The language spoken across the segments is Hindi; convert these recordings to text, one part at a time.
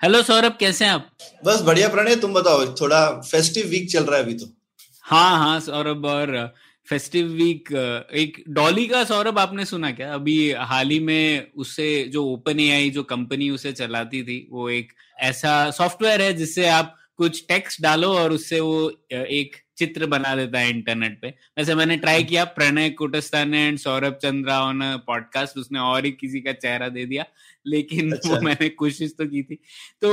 हेलो सौरभ कैसे हैं आप? बस बढ़िया प्रणय तुम बताओ थोड़ा फेस्टिव वीक चल रहा है अभी तो। हाँ हाँ सौरभ और फेस्टिव वीक एक डॉली का सौरभ आपने सुना क्या? अभी हाल ही में उससे जो ओपन एआई जो कंपनी उसे चलाती थी वो एक ऐसा सॉफ्टवेयर है जिससे आप कुछ टेक्स्ट डालो और उससे वो एक चित्र बना देता है इंटरनेट पे। वैसे मैंने ट्राई किया Pranay Kotasthane and Saurabh Chandra on podcast उसने और ही किसी का चेहरा दे दिया लेकिन अच्छा। वो मैंने कोशिश तो की थी। तो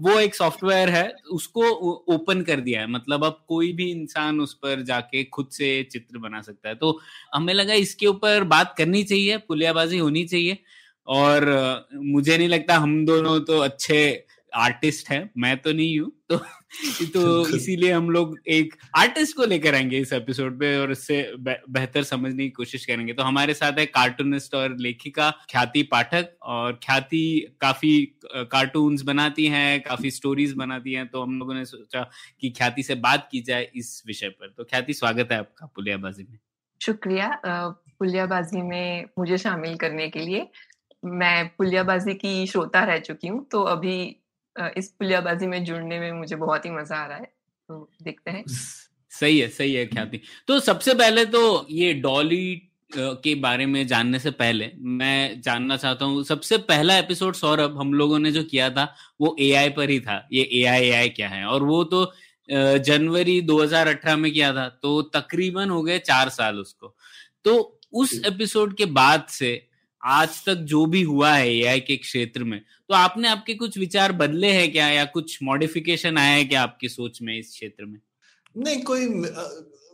वो एक सॉफ्टवेयर है उसको ओपन कर दिया है मतलब अब कोई भी इंसान उस पर जाके खुद से चित्र बना सकता है। तो हमें लगा इसके ऊपर बात करनी चाहिए पुलियाबाजी होनी चाहिए और मुझे नहीं लगता हम दोनों तो अच्छे आर्टिस्ट हैं मैं तो नहीं हूँ तो तो इसीलिए हम लोग एक आर्टिस्ट को लेकर आएँगे इस एपिसोड पे और इससे बेहतर समझने की कोशिश करेंगे। तो हमारे साथ है कार्टूनिस्ट और लेखिका ख्याति पाठक और ख्याति काफ़ी कार्टून्स बनाती हैं काफ़ी स्टोरीज बनाती हैं तो हम लोगों ने सोचा कि ख्याति से बात की जाए इस विषय पर। तो ख्याति स्वागत है आपका पुलियाबाजी में। शुक्रिया। पुलियाबाजी में मुझे शामिल करने के लिए। मैं पुलियाबाजी की श्रोता रह चुकी हूँ तो अभी इस पुलियाबाजी में जुड़ने में मुझे बहुत ही मज़ा आ रहा है। तो देखते हैं। सही है सही है ख्याति। तो सबसे पहले तो ये डॉली के बारे में जानने से पहले मैं जानना चाहता हूँ सबसे पहला एपिसोड सौरभ हम लोगों ने जो किया था वो एआई पर ही था। ये एआई एआई क्या है? और वो तो जनवरी 2018 में किया था तो तकरीबन हो गए चार साल उसको। तो उस एपिसोड के बाद से आज तक जो भी हुआ है एआई के क्षेत्र में तो आपने आपके कुछ विचार बदले हैं क्या या कुछ मॉडिफिकेशन आया है क्या आपकी सोच में इस क्षेत्र में? नहीं कोई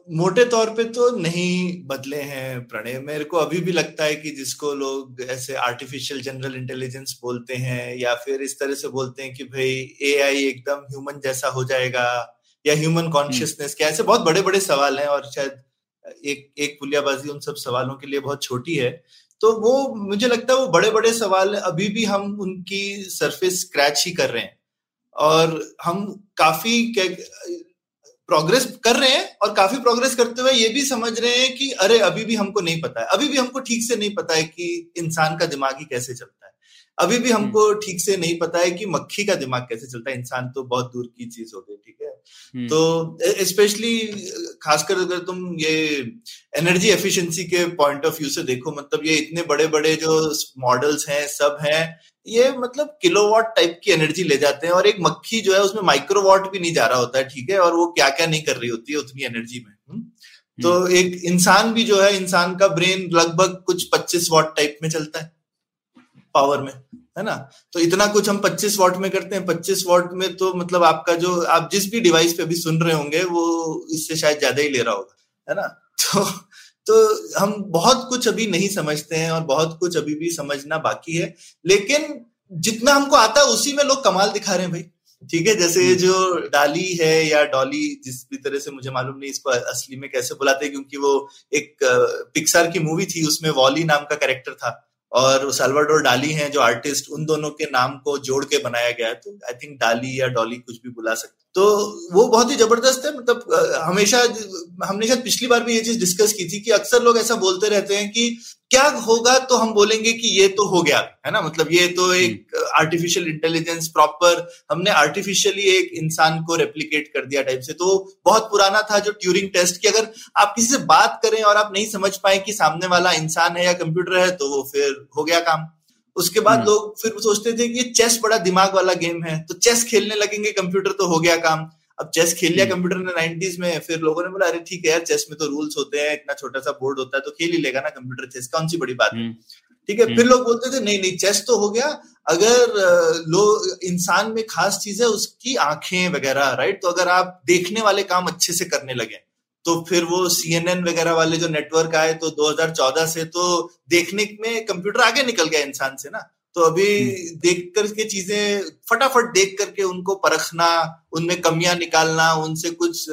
मोटे तौर पे तो नहीं बदले हैं प्रणय। मेरे को अभी भी लगता है कि जिसको लोग ऐसे आर्टिफिशियल जनरल इंटेलिजेंस बोलते हैं या फिर इस तरह से बोलते हैं कि भाई एआई एकदम ह्यूमन जैसा हो जाएगा या ह्यूमन कॉन्शियसनेस क्या ऐसे बहुत बड़े बड़े सवाल हैं और शायद एक एक पुलियाबाजी उन सब सवालों के लिए बहुत छोटी है। तो वो, मुझे लगता है वो बड़े बड़े सवाल अभी भी हम उनकी सरफेस स्क्रैच ही कर रहे हैं। और हम काफ़ी प्रोग्रेस कर रहे हैं और काफ़ी प्रोग्रेस करते हुए ये भी समझ रहे हैं कि अरे, अभी भी हमको नहीं पता है। अभी भी हमको ठीक से नहीं पता है कि इंसान का दिमाग ही कैसे चलता है। अभी भी हमको ठीक से नहीं पता है कि मक्खी का दिमाग कैसे चलता है। इंसान तो बहुत दूर की चीज़ हो गई ठीक है? हम्म, तो स्पेशली खासकर अगर तुम ये एनर्जी एफिशिएंसी के पॉइंट ऑफ़ व्यू से देखो मतलब ये इतने बड़े बड़े जो मॉडल्स हैं सब हैं ये मतलब किलोवाट टाइप की एनर्जी ले जाते हैं और एक मक्खी जो है उसमें माइक्रोवाट भी नहीं जा रहा होता है ठीक है? और वो क्या क्या नहीं कर रही होती है उतनी एनर्जी में हम्म? तो एक इंसान भी जो है इंसान का ब्रेन लगभग कुछ 25 वॉट टाइप में चलता है। पावर में है ना? तो इतना कुछ हम 25 वॉट में करते हैं। 25 वॉट में तो मतलब आपका जो आप जिस भी डिवाइस पे भी सुन रहे होंगे वो इससे शायद ज़्यादा ही ले रहा होगा है ना? तो तो हम बहुत कुछ अभी नहीं समझते हैं और बहुत कुछ अभी भी समझना बाकी है। लेकिन जितना हमको आता है उसी में लोग कमाल दिखा रहे हैं भाई। ठीक है? जैसे ये जो डाली है या डॉली जिस भी तरह से मुझे मालूम नहीं इसको असली में कैसे बुलाते हैं क्योंकि वो एक पिक्सार की मूवी थी उसमें वॉली नाम का कैरेक्टर था। और सलवाडोर डाली हैं जो आर्टिस्ट उन दोनों के नाम को जोड़ के बनाया गया है। तो आई थिंक डाली या डॉली कुछ भी बुला सकते तो वो बहुत ही ज़बरदस्त है। मतलब हमेशा हमने शायद पिछली बार भी ये चीज़ डिस्कस की थी कि अक्सर लोग ऐसा बोलते रहते हैं कि क्या होगा तो हम बोलेंगे कि ये तो हो गया है ना? मतलब ये तो एक आर्टिफिशियल इंटेलिजेंस प्रॉपर हमने आर्टिफिशियली एक इंसान को रेप्लीकेट कर दिया टाइप से। तो बहुत पुराना था जो ट्यूरिंग टेस्ट की। अगर आप किसी से बात करें और आप नहीं समझ पाए कि सामने वाला इंसान है या कंप्यूटर है तो वो फिर हो गया काम। उसके बाद हम्म। लोग फिर सोचते थे कि ये चेस बड़ा दिमाग वाला गेम है तो चेस खेलने लगेंगे कंप्यूटर तो हो गया काम अब चेस खेल लिया हम्म। कंप्यूटर ने नाइनटीज में फिर लोगों ने बोला अरे ठीक है यार चेस में तो रूल्स होते हैं इतना छोटा सा बोर्ड होता है तो खेल ही लेगा ना कंप्यूटर चेस कौन सी बड़ी बात है हम्म, ठीक है। फिर लोग बोलते थे नहीं नहीं चेस तो हो गया अगर लोग इंसान में खास चीज़ है उसकी आँखें वगैरह राइट तो अगर आप देखने वाले काम अच्छे से करने लगे तो फिर वो सीएनएन वगैरह वाले जो नेटवर्क आए तो 2014 से तो देखने में कंप्यूटर आगे निकल गया इंसान से ना। तो अभी देख करके चीज़ें फटाफट देख करके उनको परखना उनमें कमियाँ निकालना उनसे कुछ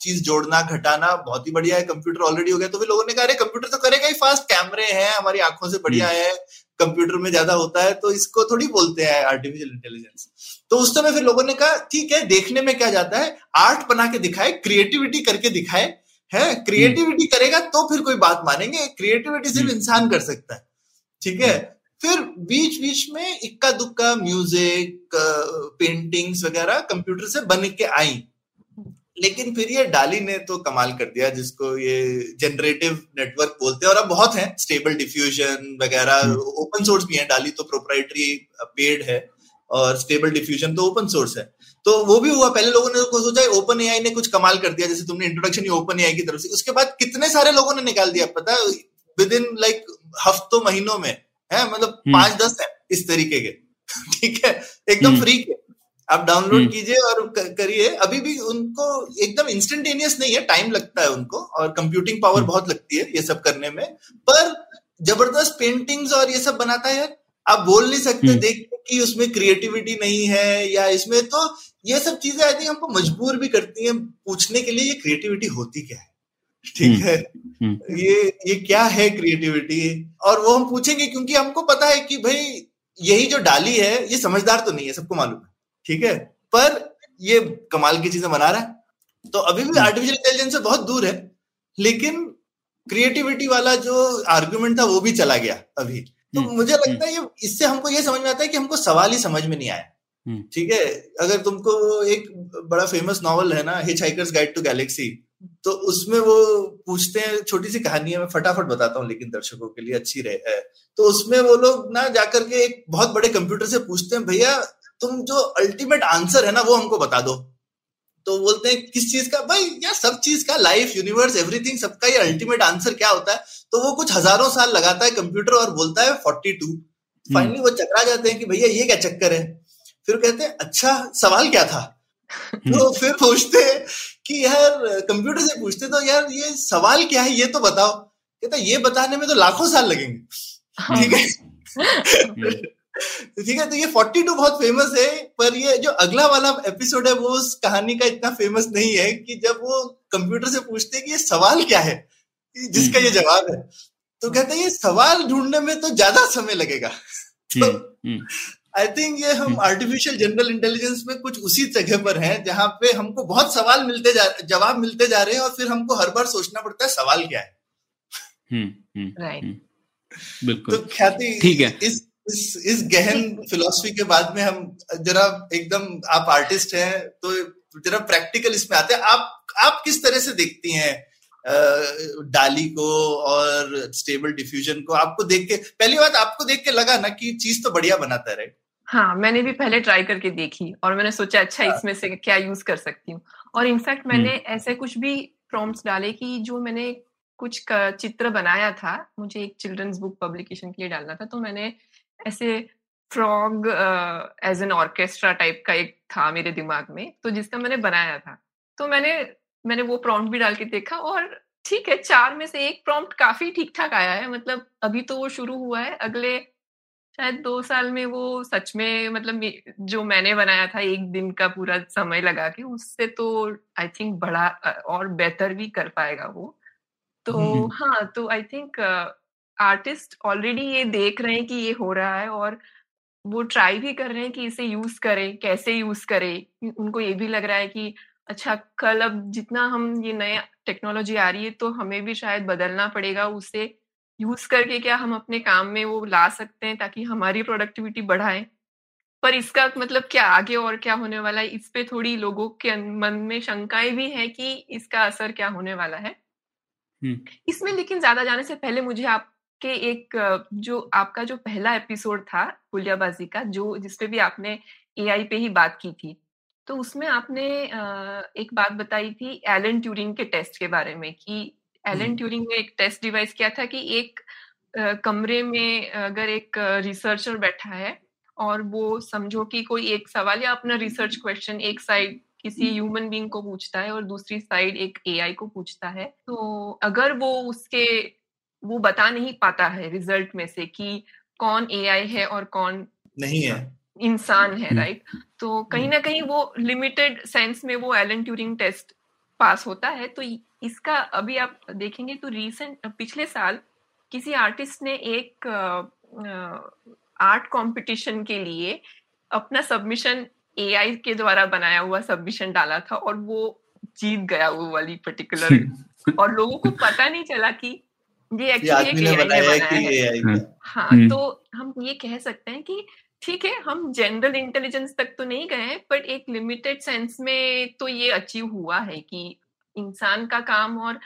चीज़ जोड़ना घटाना बहुत ही बढ़िया है। कंप्यूटर ऑलरेडी हो गया तो भी लोगों ने कहा अरे कंप्यूटर तो करेगा ही फास्ट कैमरे हैं हमारी आँखों से बढ़िया है कंप्यूटर में ज़्यादा होता है। तो इसको थोड़ी बोलते हैं आर्टिफिशियल इंटेलिजेंस तो उस समय फिर लोगों ने कहा ठीक है देखने में क्या जाता है? आर्ट बना के दिखाए क्रिएटिविटी करके दिखाए है? क्रिएटिविटी करेगा तो फिर कोई बात मानेंगे क्रिएटिविटी सिर्फ़ इंसान कर सकता है ठीक है? फिर बीच बीच में इक्का दुक्का म्यूज़िक पेंटिंग्स वगैरह कंप्यूटर से बन के आई। लेकिन फिर ये डाली ने तो कमाल कर दिया जिसको ये जनरेटिव नेटवर्क बोलते हैं और अब बहुत है स्टेबल डिफ्यूजन वगैरह ओपन सोर्स भी है डाली तो प्रोप्राइटरी पेड है। और स्टेबल डिफ्यूजन तो ओपन सोर्स है। तो वो भी हुआ पहले लोगों ने तो सोचा ओपन एआई ने कुछ कमाल कर दिया जैसे तुमने इंट्रोडक्शन ही ओपन एआई की तरफ़ से। उसके बाद कितने सारे लोगों ने निकाल दिया पता विद इन लाइक हफ्तों महीनों में है? मतलब हम्म। पाँच दस है इस तरीके के। ठीक है? एकदम फ्री हम्म। के। आप डाउनलोड हम्म। कीजिए और करिए। अभी भी उनको एकदम इंस्टेंटेनियस नहीं है टाइम लगता है उनको और कंप्यूटिंग पावर बहुत लगती है ये सब करने में। पर ज़बरदस्त पेंटिंग्स और ये सब बनाता है आप बोल नहीं सकते देख कि उसमें क्रिएटिविटी नहीं है या इसमें तो ये सब चीज़ें आई थिंक हमको मजबूर भी करती हैं पूछने के लिए ये क्रिएटिविटी होती क्या है? ठीक हम्म, है? हम्म। ये ये क्या है क्रिएटिविटी और वो हम पूछेंगे क्योंकि हमको पता है कि भाई यही जो डाली है ये समझदार तो नहीं है सबको मालूम है। ठीक है? पर ये कमाल की चीज़ें बना रहा है। तो अभी भी आर्टिफिशियल हम्म। इंटेलिजेंस से बहुत दूर है लेकिन क्रिएटिविटी वाला जो आर्ग्यूमेंट था वो भी चला गया अभी। तो मुझे लगता है ये इससे हमको ये समझ में आता है कि हमको सवाल ही समझ में नहीं आया। ठीक है? अगर तुमको एक बड़ा फ़ेमस नॉवल है ना hitch hikers guide to Galaxy तो उसमें वो पूछते हैं छोटी सी कहानी है मैं फटाफट बताता हूँ लेकिन दर्शकों के लिए अच्छी रहे है। तो उसमें वो लोग ना जाकर के एक बहुत बड़े कंप्यूटर से पूछते हैं भैया तुम जो अल्टीमेट आंसर है ना वो हमको बता दो। तो बोलते हैं किस चीज़ का? भाई यार सब चीज़ का लाइफ यूनिवर्स एवरीथिंग सबका ये अल्टीमेट आंसर क्या होता है? तो वो कुछ हज़ारों साल लगाता है कंप्यूटर और बोलता है फोर्टी टू फाइनली वो चकरा जाते हैं कि भैया ये क्या चक्कर है? फिर कहते हैं अच्छा सवाल क्या था? हम्म। तो फिर पूछते हैं कि यार कंप्यूटर से पूछते तो यार ये सवाल क्या है? ये तो बताओ। कहता ये बताने में तो लाखों साल लगेंगे। ठीक है? ठीक है तो ये 42 बहुत फ़ेमस है पर ये जो अगला वाला एपिसोड है वो उस कहानी का इतना फ़ेमस नहीं है कि जब वो कंप्यूटर से पूछते हैं कि ये सवाल क्या है जिसका ये जवाब है तो कहते हैं ये सवाल ढूँढने में तो ज़्यादा समय लगेगा। तो आई थिंक ये हम आर्टिफिशियल जनरल इंटेलिजेंस में कुछ उसी जगह पर हैं जहाँ पे हमको बहुत सवाल मिलते जा जवाब मिलते जा रहे हैं और फिर हमको हर बार सोचना पड़ता है सवाल क्या है। राइट बिल्कुल। तो ख्याति ठीक है। इस इस इस गहन फिलोसफी के बाद में हम जरा एकदम आप आर्टिस्ट हैं तो जरा प्रैक्टिकल इसमें आते हैं। आप आप किस तरह से देखती हैं डाली को और स्टेबल डिफ्यूजन को? आपको देख के पहली बात आपको देख के लगा ना कि चीज़ तो बढ़िया बनाता है हाँ मैंने भी पहले ट्राई करके देखी और मैंने सोचा अच्छा हाँ. इसमें से क्या यूज़ कर सकती हूँ? और इनफैक्ट मैंने हम्म। ऐसे कुछ भी प्रॉम्प्ट्स डाले कि जो मैंने कुछ चित्र बनाया था मुझे एक चिल्ड्रंस बुक पब्लिकेशन के लिए डालना था तो मैंने ऐसे frog as an orchestra type का एक था मेरे दिमाग में तो जिसका मैंने बनाया था। तो मैंने मैंने वो प्रॉम्प्ट भी डाल के देखा और ठीक है चार में से एक प्रॉम्प्ट काफ़ी ठीक ठाक आया है। मतलब अभी तो वो शुरू हुआ है अगले शायद दो साल में वो सच में मतलब जो मैंने बनाया था एक दिन का पूरा समय लगा के उससे तो आई थिंक बड़ा और बेहतर भी कर पाएगा वो। तो हाँ तो आई थिंक आर्टिस्ट ऑलरेडी ये देख रहे हैं कि ये हो रहा है और वो ट्राई भी कर रहे हैं कि इसे यूज़ करें कैसे यूज़ करें। उनको ये भी लग रहा है कि अच्छा कल अब जितना हम ये नया टेक्नोलॉजी आ रही है तो हमें भी शायद बदलना पड़ेगा उसे यूज़ करके क्या हम अपने काम में वो ला सकते हैं ताकि हमारी प्रोडक्टिविटी बढ़ाए। पर इसका मतलब क्या आगे और क्या होने वाला है? इस पे थोड़ी लोगों के मन में शंकाएँ भी हैं कि इसका असर क्या होने वाला है। इसमें लेकिन ज़्यादा जाने से पहले मुझे आपके एक जो आपका जो पहला एपिसोड था पुलियाबाजी का जो जिसपे भी आपने एआई पे ही बात की थी तो उसमें आपने एक बात बताई थी एलन ट्यूरिंग के टेस्ट के बारे में कि एलन ट्यूरिंग ने एक टेस्ट डिवाइस किया था कि एक कमरे में अगर एक रिसर्चर बैठा है और वो समझो कि कोई एक सवाल या अपना रिसर्च क्वेश्चन एक साइड किसी ह्यूमन बींग को पूछता है और दूसरी साइड एक एआई को पूछता है तो अगर वो उसके वो बता नहीं पाता है रिज़ल्ट में से कि कौन एआई है और कौन नहीं है। इंसान है हम्म। राइट तो कहीं ना कहीं वो लिमिटेड सेंस में वो एलन ट्यूरिंग टेस्ट पास होता है। तो इसका अभी आप देखेंगे तो रीसेंट पिछले साल किसी आर्टिस्ट ने एक आर्ट कंपटीशन के लिए अपना सबमिशन एआई के द्वारा बनाया हुआ सबमिशन डाला था और वो जीत गया वो वाली पर्टिकुलर और लोगों को पता नहीं चला कि ये एक्चुअली एक है। हाँ हम्म। तो हम ये कह सकते हैं कि ठीक है हम जनरल इंटेलिजेंस तक तो नहीं गए बट एक लिमिटेड सेंस में तो ये अचीव हुआ है कि इंसान का काम और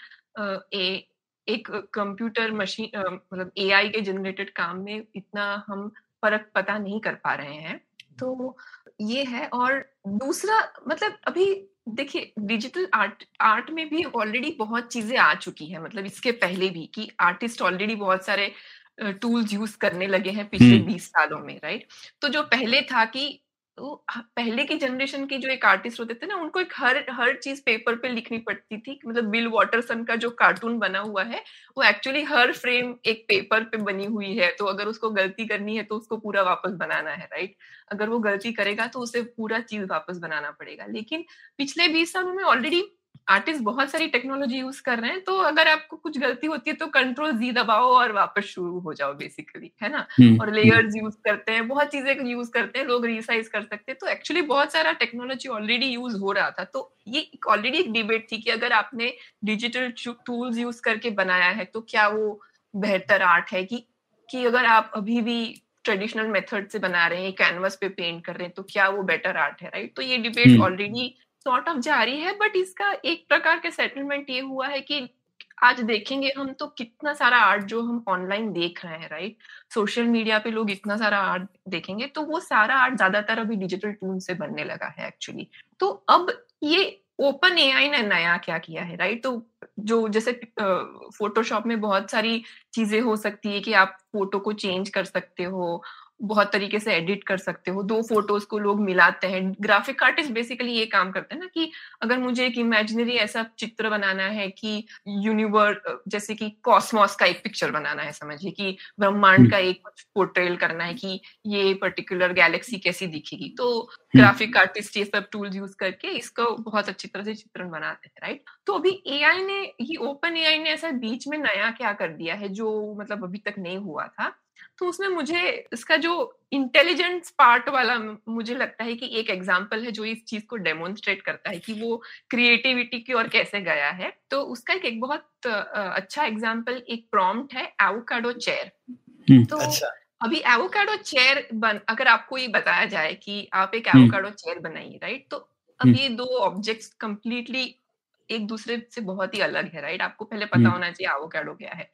ए, एक कंप्यूटर मशीन मतलब एआई के जनरेटेड काम में इतना हम फ़र्क पता नहीं कर पा रहे हैं। तो ये है और दूसरा मतलब अभी देखिए डिजिटल आर्ट आर्ट में भी ऑलरेडी बहुत चीज़ें आ चुकी हैं। मतलब इसके पहले भी कि आर्टिस्ट ऑलरेडी बहुत सारे टूल्स यूज़ करने लगे हैं पिछले बीस सालों में राइट तो जो पहले था कि तो पहले की जनरेशन के जो एक आर्टिस्ट होते थे ना, उनको एक हर हर चीज़ पेपर पे लिखनी पड़ती थी मतलब बिल वाटरसन का जो कार्टून बना हुआ है, वो एक्चुअली हर फ्रेम एक पेपर पे बनी हुई है। तो अगर उसको गलती करनी है तो उसको पूरा वापस बनाना है राइट अगर वो गलती करेगा तो उसे पूरा चीज़ वापस बनाना पड़ेगा। लेकिन पिछले बीस सालों में ऑलरेडी आर्टिस्ट बहुत सारी टेक्नोलॉजी यूज़ कर रहे हैं तो अगर आपको कुछ गलती होती है तो कंट्रोल जी दबाओ और वापस शुरू हो जाओ बेसिकली है ना? और लेयर्स यूज़ करते हैं बहुत चीज़ें यूज़ करते हैं लोग रिसाइज कर सकते हैं। तो एक्चुअली बहुत सारा टेक्नोलॉजी ऑलरेडी यूज़ हो रहा था। तो ये ऑलरेडी एक डिबेट थी कि अगर आपने डिजिटल टूल्स यूज़ करके बनाया है तो क्या वो बेहतर आर्ट है कि कि अगर आप अभी भी ट्रेडिशनल मेथड से बना रहे हैं कैनवस पे पेंट कर रहे हैं तो क्या वो बेटर आर्ट है राइट तो ये डिबेट ऑलरेडी सॉर्ट ऑफ़ जारी है बट इसका एक प्रकार के सेटलमेंट ये हुआ है कि आज देखेंगे हम तो कितना सारा आर्ट जो हम ऑनलाइन देख रहे हैं राइट सोशल मीडिया पे लोग इतना सारा आर्ट देखेंगे तो वो सारा आर्ट ज़्यादातर अभी डिजिटल टूल से बनने लगा है एक्चुअली तो अब ये ओपन एआई ने नया क्या किया है राइट तो जो जैसे फोटोशॉप में बहुत सारी चीज़ें हो सकती है कि आप फ़ोटो को चेंज कर सकते हो बहुत तरीके से एडिट कर सकते हो। दो फ़ोटोज़ को लोग मिलाते हैं। ग्राफिक आर्टिस्ट बेसिकली ये काम करते हैं ना कि अगर मुझे एक इमेजिनरी ऐसा चित्र बनाना है कि यूनिवर्स जैसे कि कॉस्मोस का एक पिक्चर बनाना है समझिए कि ब्रह्मांड का एक पोर्ट्रेल करना है कि ये पर्टिकुलर गैलेक्सी कैसी दिखेगी। तो ग्राफिक आर्टिस्ट ये सब टूल्स यूज़ करके इसको बहुत अच्छी तरह से चित्रण बनाते हैं राइट तो अभी एआई ने ये ओपन एआई ने ऐसा बीच में नया क्या कर दिया है जो मतलब अभी तक नहीं हुआ था? तो उसमें मुझे इसका जो इंटेलिजेंस पार्ट वाला मुझे लगता है कि एक एग्ज़ाम्पल है जो इस चीज़ को डेमोन्स्ट्रेट करता है कि वो क्रिएटिविटी की ओर कैसे गया है। तो उसका एक, एक बहुत अच्छा एग्ज़ाम्पल एक प्रॉम्प्ट है एवोकाडो चेयर तो अच्छा। अभी एवोकाडो चेयर बन अगर आपको ये बताया जाए कि आप एक एवोकाडो चेयर बनाइए राइट तो अब ये दो ऑब्जेक्ट्स कंप्लीटली एक दूसरे से बहुत ही अलग है राइट आपको पहले पता होना चाहिए एवोकाडो क्या है।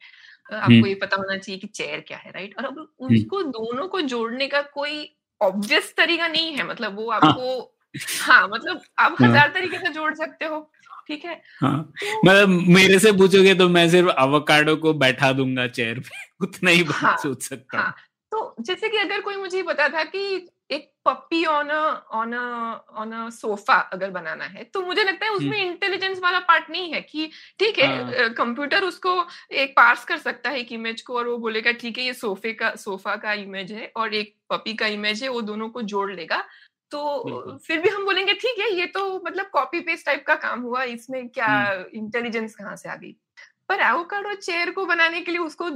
आपको ये पता होना चाहिए कि चेयर क्या है राइट? और अब उसको दोनों को जोड़ने का कोई ऑब्वियस तरीका नहीं है मतलब वो आपको हाँ, हाँ मतलब आप हाँ, हज़ार तरीके से जोड़ सकते हो ठीक है? हाँ, तो, मतलब मेरे से पूछोगे तो मैं सिर्फ़ अवकाडो को बैठा दूँगा चेयर पे उतना ही हाँ, सोच सकता हाँ, तो जैसे कि अगर कोई मुझे बता था कि एक puppy on on on a sofa अगर बनाना है तो मुझे लगता है उसमें इंटेलिजेंस वाला पार्ट नहीं है कि ठीक है कंप्यूटर हाँ. उसको एक पार्स कर सकता है एक इमेज को और वो बोलेगा ठीक है ये सोफे का सोफा का इमेज है और एक पपी का इमेज है वो दोनों को जोड़ लेगा। तो फिर भी हम बोलेंगे ठीक है ये तो मतलब कॉपी पेस्ट टाइप का काम हुआ इसमें क्या इंटेलिजेंस कहाँ से आ गई? पर एवोकाडो चेयर को बनाने के लिए उसको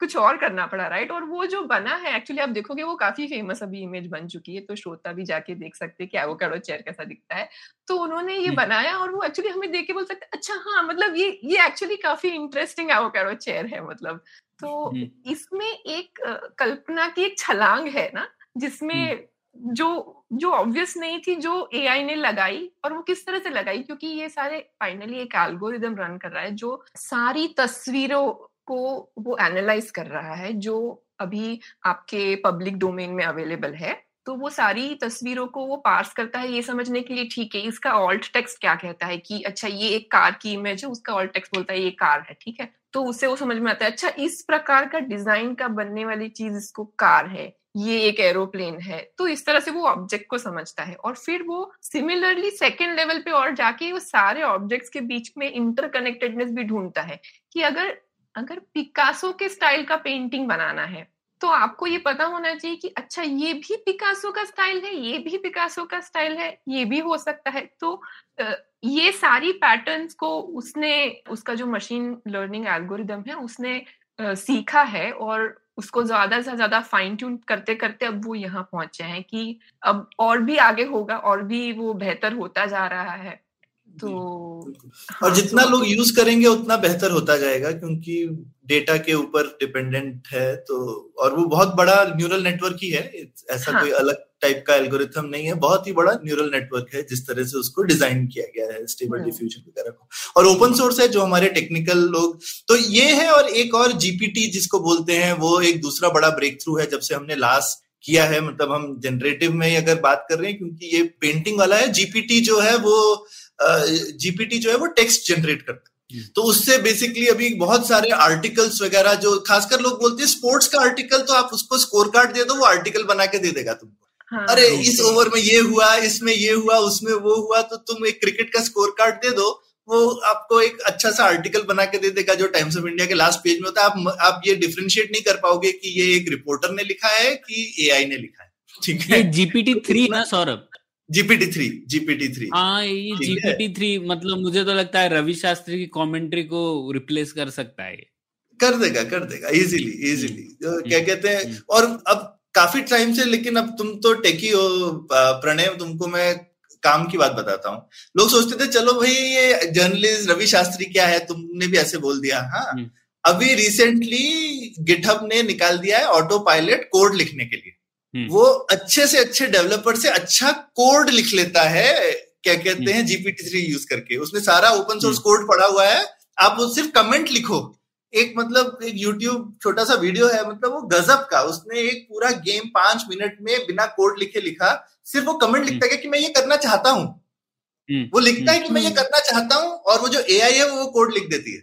कुछ और करना पड़ा राइट और वो जो बना है एक्चुअली आप देखोगे वो काफ़ी फ़ेमस अभी इमेज बन चुकी है तो श्रोता भी जाके देख सकते हैं कि एवोकाडो चेयर कैसा दिखता है। तो उन्होंने ये बनाया और वो एक्चुअली हमें देख के बोल सकते अच्छा हाँ मतलब ये ये एक्चुअली काफ़ी इंटरेस्टिंग एवोकाडो चेयर है। मतलब तो इसमें एक कल्पना की एक छलांग है ना जिसमें जो जो ऑब्वियस नहीं थी जो एआई ने लगाई और वो किस तरह से लगाई? क्योंकि ये सारे फाइनली एक एल्गोरिदम रन कर रहा है जो सारी तस्वीरों को वो एनालाइज कर रहा है, जो अभी आपके पब्लिक डोमेन में अवेलेबल है तो वो सारी तस्वीरों को वो पार्स करता है ये समझने के लिए ठीक है, इसका ऑल्ट टेक्स्ट क्या कहता है कि अच्छा ये एक कार की इमेज है, उसका ऑल्ट टेक्स्ट बोलता है ये कार है, ठीक है? तो उससे वो समझ में आता है अच्छा इस प्रकार का डिज़ाइन का बनने वाली चीज़ इसको कार है, ये एक एरोप्लेन है तो इस तरह से वो ऑब्जेक्ट को समझता है और फिर वो सिमिलरली सेकेंड लेवल पे और जाके वो सारे ऑब्जेक्ट्स के बीच में इंटरकनेक्टेडनेस भी ढूंढता है कि अगर अगर पिकासो के स्टाइल का पेंटिंग बनाना है तो आपको ये पता होना चाहिए कि अच्छा ये भी पिकासो का स्टाइल है, ये भी पिकासो का स्टाइल है, ये भी हो सकता है। तो ये सारी पैटर्न्स को उसने, उसका जो मशीन लर्निंग एल्गोरिदम है, उसने सीखा है और उसको ज़्यादा से ज़्यादा फाइन ट्यून करते करते अब वो यहाँ पहुँचे हैं कि अब और भी आगे होगा और भी वो बेहतर होता जा रहा है। तो हाँ, और जितना तो, लोग यूज़ करेंगे उतना बेहतर होता जाएगा क्योंकि डेटा के ऊपर डिपेंडेंट है तो और वो बहुत बड़ा न्यूरल नेटवर्क ही है ऐसा हाँ. कोई अलग टाइप का एल्गोरिथम नहीं है बहुत ही बड़ा न्यूरल नेटवर्क है जिस तरह से उसको डिज़ाइन किया गया है स्टेबल डिफ्यूजन हाँ। वगैरह को और ओपन सोर्स है जो हमारे टेक्निकल लोग तो ये है और एक और जीपीटी जिसको बोलते हैं वो एक दूसरा बड़ा ब्रेक थ्रू है जब से हमने लास्ट किया है मतलब हम जनरेटिव में अगर बात कर रहे हैं क्योंकि ये पेंटिंग वाला है जीपीटी जो है वो जीपीटी जो है वो टेक्स्ट जनरेट करता है। तो उससे बेसिकली अभी बहुत सारे आर्टिकल्स वगैरह जो खासकर लोग बोलते हैं स्पोर्ट्स का आर्टिकल तो आप उसको स्कोर कार्ड दे दो वो आर्टिकल बना के दे देगा तुमको। हाँ, अरे इस ओवर में ये हुआ इसमें ये हुआ उसमें वो हुआ तो तुम एक क्रिकेट का स्कोर कार्ड दे दो वो आपको एक अच्छा सा आर्टिकल बना के दे देगा जो टाइम्स ऑफ़ इंडिया के लास्ट पेज में होता है। आप आप ये डिफ्रेंशिएट नहीं कर पाओगे कि ये एक रिपोर्टर ने लिखा है कि एआई ने लिखा है। ठीक है? जीपीटी थ्री ना Saurabh? GPT three GPT three हाँ ये जीपीटी थ्री मतलब मुझे तो लगता है रवि शास्त्री की कमेंट्री को रिप्लेस कर सकता है कर देगा कर देगा इजीली इजीली हम्म। क्या कहते हैं। और अब काफ़ी टाइम से लेकिन अब तुम तो टेकी हो प्रणय तुमको मैं काम की बात बताता हूँ लोग सोचते थे चलो भाई ये जर्नलिस्ट रवि शास्त्री क्या है तुमने भी ऐसे बोल दिया हाँ। अभी रिसेंटली गिटहब ने निकाल दिया है ऑटो पायलट कोड लिखने के लिए। वो अच्छे से अच्छे डेवलपर से अच्छा कोड लिख लेता है क्या कहते हैं जीपीटी थ्री यूज़ करके। उसने सारा ओपन सोर्स कोड पढ़ा हुआ है। आप वो सिर्फ़ कमेंट लिखो। एक मतलब एक यूट्यूब छोटा सा वीडियो है मतलब वो गजब का। उसने एक पूरा गेम पाँच मिनट में बिना कोड लिखे लिखा। सिर्फ़ वो कमेंट हम्म। लिखता है कि मैं ये करना चाहता हूँ। हम्म। वो लिखता है कि मैं ये करना चाहता हूँ और वो जो AI है वो कोड लिख देती है।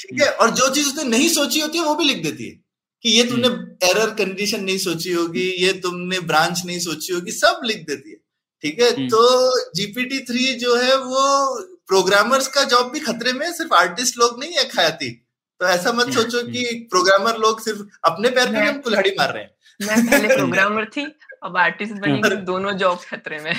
ठीक है? और जो चीज़ उसने नहीं सोची होती है वो भी लिख देती है। कि ये तुमने एरर हम्म। कंडीशन नहीं सोची होगी ये तुमने ब्रांच नहीं सोची होगी सब लिख देती है ठीक है हम्म। तो जीपीटी थ्री जो है वो प्रोग्रामर्स का जॉब भी खतरे में सिर्फ़ आर्टिस्ट लोग नहीं है खायाती तो ऐसा मत हम्म। सोचो कि प्रोग्रामर लोग सिर्फ़ अपने पैर पे हम कुल्हाड़ी मार रहे हैं मैं पहले प्रोग्रामर थी अब आर्टिस्ट बनी दोनों जॉब खतरे में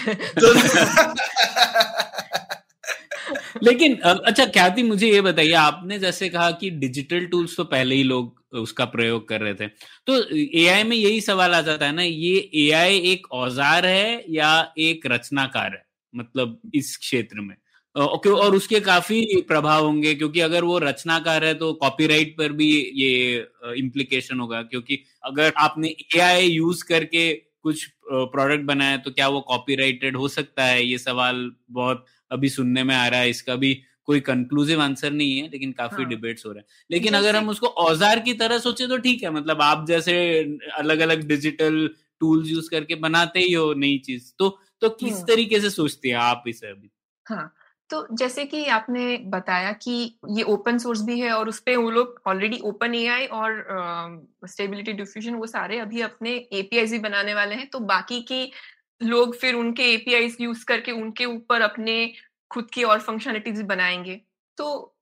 लेकिन अच्छा ख्याति मुझे ये बताइए आपने जैसे कहा कि डिजिटल टूल्स तो पहले ही लोग उसका प्रयोग कर रहे थे। तो एआई में यही सवाल आ जाता है ना, ये एआई एक औज़ार है या एक रचनाकार है? मतलब इस क्षेत्र में। ओके, और उसके काफ़ी प्रभाव होंगे, क्योंकि अगर वो रचनाकार है तो कॉपीराइट पर भी ये इम्प्लीकेशन होगा, क्योंकि अगर आपने एआई यूज़ करके कुछ प्रोडक्ट बनाया तो क्या वो कॉपीराइटेड हो सकता है? ये सवाल बहुत अभी सुनने में आ रहा है, इसका भी कोई कंक्लूसिव आंसर नहीं है लेकिन काफ़ी हाँ. डिबेट्स हो रहे हैं लेकिन अगर हम उसको औज़ार की तरह सोचे तो ठीक है मतलब आप जैसे अलग अलग डिजिटल टूल्स यूज़ करके बनाते ही हो नई चीज़ तो तो किस हाँ। तरीके से सोचते हैं आप इसे अभी हाँ तो जैसे कि आपने बताया कि ये ओपन सोर्स भी है और उसपे वो लोग ऑलरेडी ओपन एआई और स्टेबिलिटी डिफ्यूजन वो सारे अभी अपने एपीआई भी बनाने वाले हैं तो बाकी की लोग फिर उनके एपीआई यूज़ करके उनके ऊपर अपने खुद की और फंक्शनलिटीज बनाएँगे। तो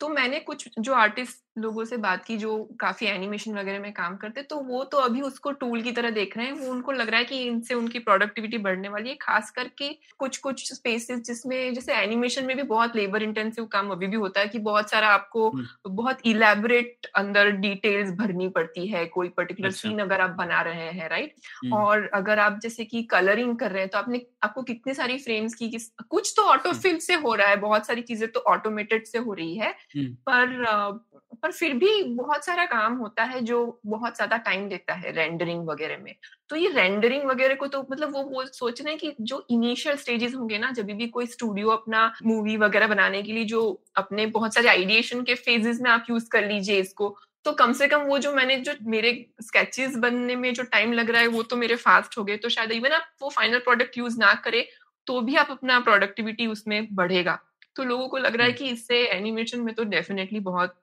तो मैंने कुछ जो आर्टिस्ट लोगों से बात की जो काफ़ी एनिमेशन वगैरह में काम करते तो वो तो अभी उसको टूल की तरह देख रहे हैं। वो उनको लग रहा है कि इनसे उनकी प्रोडक्टिविटी बढ़ने वाली है खास करके कुछ कुछ स्पेसेस जिसमें जैसे एनिमेशन में भी बहुत लेबर इंटेंसिव काम अभी भी होता है कि बहुत सारा आपको बहुत इलेबोरेट अंदर डिटेल्स भरनी पड़ती है कोई पर्टिकुलर अच्छा। सीन अगर आप बना रहे हैं राइट और अगर आप जैसे कि कलरिंग कर रहे हैं तो आपने आपको कितनी सारी फ्रेम्स की कुछ तो ऑटोफिल से हो रहा है बहुत सारी चीज़ें तो ऑटोमेटेड से हो रही है। पर पर फिर भी बहुत सारा काम होता है जो बहुत ज़्यादा टाइम देता है रेंडरिंग वगैरह में। तो ये रेंडरिंग वगैरह को तो मतलब वो वो सोच रहे हैं कि जो इनिशियल स्टेजेस होंगे ना जब भी कोई स्टूडियो अपना मूवी वगैरह बनाने के लिए जो अपने बहुत सारे आइडिएशन के फेजेस में आप यूज़ कर लीजिए इसको तो कम से कम वो जो मैंने जो मेरे स्केचेस बनने में जो टाइम लग रहा है वो तो मेरे फास्ट हो गए। तो शायद इवन आप वो फाइनल प्रोडक्ट यूज़ ना करे तो भी आप अपना प्रोडक्टिविटी उसमें बढ़ेगा। तो लोगों को लग रहा है कि इससे एनिमेशन में तो डेफिनेटली बहुत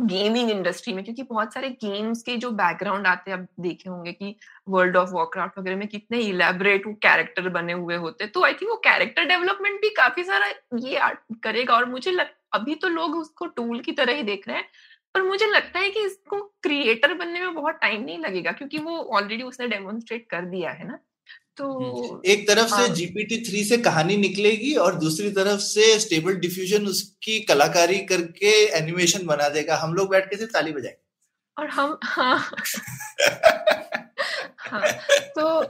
गेमिंग इंडस्ट्री में क्योंकि बहुत सारे गेम्स के जो बैकग्राउंड आते हैं आप देखे होंगे कि वर्ल्ड ऑफ़ वॉरक्राफ्ट वगैरह में कितने इलेबरेट वो कैरेक्टर बने हुए होते तो आई थिंक वो कैरेक्टर डेवलपमेंट भी काफ़ी सारा ये करेगा और मुझे लग, अभी तो लोग उसको टूल की तरह ही देख रहे हैं पर मुझे लगता है कि इसको क्रिएटर बनने में बहुत टाइम नहीं लगेगा क्योंकि वो ऑलरेडी उसने डेमोन्स्ट्रेट कर दिया है ना। तो एक तरफ़ से हाँ। जीपीटी थ्री से कहानी निकलेगी और दूसरी तरफ़ से स्टेबल डिफ्यूजन उसकी कलाकारी करके एनिमेशन बना देगा हम लोग बैठ के सिर्फ़ ताली बजाएँगे और हम हाँ हाँ तो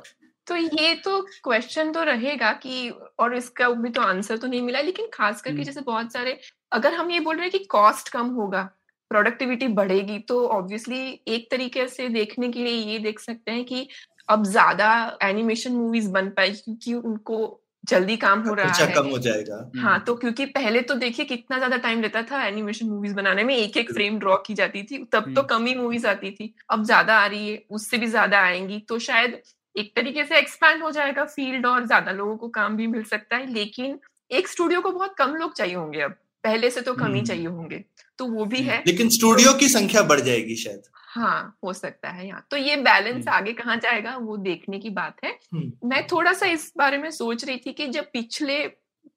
तो ये तो क्वेश्चन तो रहेगा कि और इसका भी तो आंसर तो नहीं मिला लेकिन खास करके हम्म। जैसे बहुत सारे अगर हम ये बोल रहे हैं कि कॉस्ट कम होगा प्रोडक्टिविटी बढ़ेगी तो ऑब्वियसली एक तरीके से देखने के लिए ये देख सकते हैं कि अब ज़्यादा एनिमेशन मूवीज़ बन पाए क्योंकि उनको जल्दी काम हो रहा है। कम हो जाएगा। हाँ तो क्योंकि पहले तो देखिए कितना ज़्यादा टाइम लेता था एनिमेशन मूवीज़ बनाने में एक एक फ्रेम ड्रॉ की जाती थी तब तो हम्म। कम ही मूवीज़ आती थी अब ज़्यादा आ रही है उससे भी ज़्यादा आएँगी तो शायद एक तरीके से एक्सपैंड हो जाएगा फ़ील्ड और ज़्यादा लोगों को काम भी मिल सकता है लेकिन एक स्टूडियो को बहुत कम लोग चाहिए होंगे अब पहले से तो कम ही हम्म। चाहिए होंगे। तो वो भी हम्म। है लेकिन स्टूडियो की संख्या बढ़ जाएगी शायद हाँ हो सकता है यहाँ तो ये बैलेंस हम्म। आगे कहाँ जाएगा वो देखने की बात है हम्म। मैं थोड़ा सा इस बारे में सोच रही थी कि जब पिछले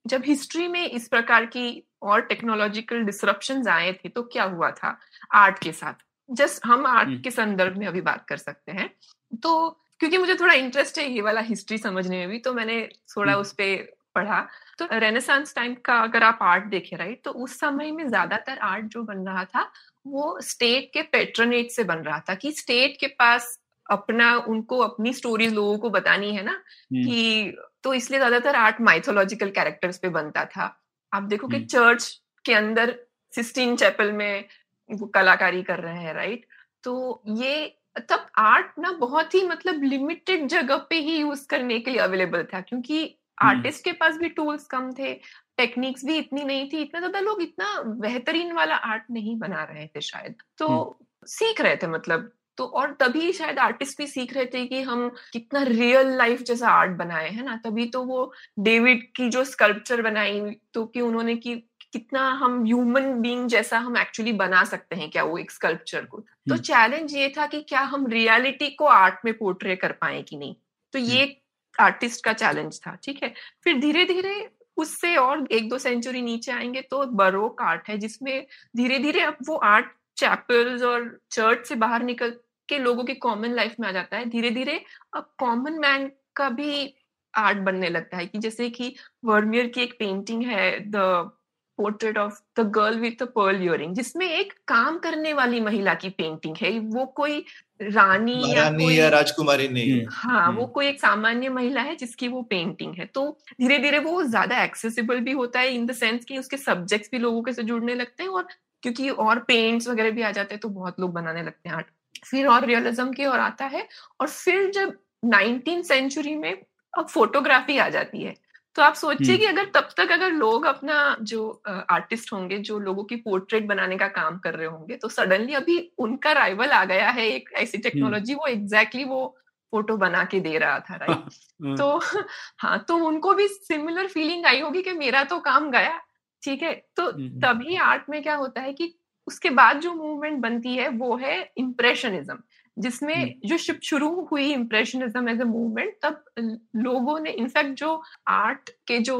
जब हिस्ट्री में इस प्रकार की और टेक्नोलॉजिकल डिसरप्शन आए थे तो क्या हुआ था आर्ट के साथ जस्ट हम आर्ट। के संदर्भ में अभी बात कर सकते हैं तो क्योंकि मुझे थोड़ा इंटरेस्ट है ये वाला हिस्ट्री समझने में भी तो मैंने थोड़ा। उस पे पढ़ा तो रेनेसांस टाइम का अगर आप आर्ट देखें राइट तो उस समय में ज़्यादातर आर्ट जो बन रहा था वो स्टेट के पेट्रोनेट से बन रहा था कि स्टेट के पास अपना उनको अपनी स्टोरीज लोगों को बतानी है ना हम्म। कि तो इसलिए ज़्यादातर आर्ट माइथोलॉजिकल कैरेक्टर्स पे बनता था आप देखो कि हम्म। चर्च के अंदर सिस्टीन चैपल में वो कलाकारी कर रहे हैं राइट तो ये तब आर्ट ना बहुत ही मतलब लिमिटेड जगह पे ही यूज़ करने के लिए अवेलेबल था क्योंकि हम्म। आर्टिस्ट के पास भी टूल्स कम थे टेक्निक्स भी इतनी नहीं थी इतना ज़्यादा लोग इतना बेहतरीन वाला आर्ट नहीं बना रहे थे शायद। तो सीख रहे थे मतलब तो और तभी शायद आर्टिस्ट भी सीख रहे थे कि हम कितना रियल लाइफ जैसा आर्ट बनाए है ना? तभी तो वो डेविड की जो स्कल्पचर बनाई तो कि उन्होंने की कितना हम ह्यूमन बीइंग जैसा हम एक्चुअली बना सकते हैं क्या वो एक स्कल्पचर को? तो हम्म। चैलेंज ये था कि क्या हम रियलिटी को आर्ट में पोर्ट्रे कर पाए कि नहीं? तो ये आर्टिस्ट का चैलेंज था, ठीक है? फिर धीरे धीरे उससे और एक दो सेंचुरी नीचे आएँगे तो बरोक आर्ट है, जिसमें धीरे धीरे अब वो आर्ट चैपल्स और चर्च से बाहर निकल के लोगों के कॉमन लाइफ में आ जाता है। धीरे धीरे अब कॉमन मैन का भी आर्ट बनने लगता है कि जैसे कि वर्मियर की एक पेंटिंग है, the portrait of the girl with the pearl earring जिसमें एक काम करने वाली महिला की पेंटिंग है वो कोई रानी या कोई या राजकुमारी नहीं है। वो हम्म। कोई एक सामान्य महिला है जिसकी वो पेंटिंग है। तो धीरे धीरे वो ज़्यादा एक्सेसिबल भी होता है इन द सेंस कि उसके सब्जेक्ट्स भी लोगों के से जुड़ने लगते हैं और क्योंकि और पेंट्स वगैरह भी आ जाते हैं तो बहुत लोग बनाने लगते हैं आर्ट फिर और रियलिज्म की ओर आता है और फिर जब नाइनटीन सेंचुरी में अब फोटोग्राफी आ जाती है तो आप सोचिए हम्म। कि अगर तब तक अगर लोग अपना जो आर्टिस्ट होंगे जो लोगों की पोर्ट्रेट बनाने का काम कर रहे होंगे तो सडनली अभी उनका राइवल आ गया है एक ऐसी टेक्नोलॉजी वो एग्जैक्टली exactly वो फ़ोटो बना के दे रहा था राइट हाँ, तो हाँ तो उनको भी सिमिलर फीलिंग आई होगी कि मेरा तो काम गया ठीक है? तो हम्म। तभी आर्ट में क्या होता है कि उसके बाद जो मूवमेंट बनती है वो है इम्प्रेशनिज्म जिसमें हम्म। जो शुरू हुई इम्प्रेशनिज्म एज ए मूवमेंट तब लोगों ने इनफैक्ट जो आर्ट के जो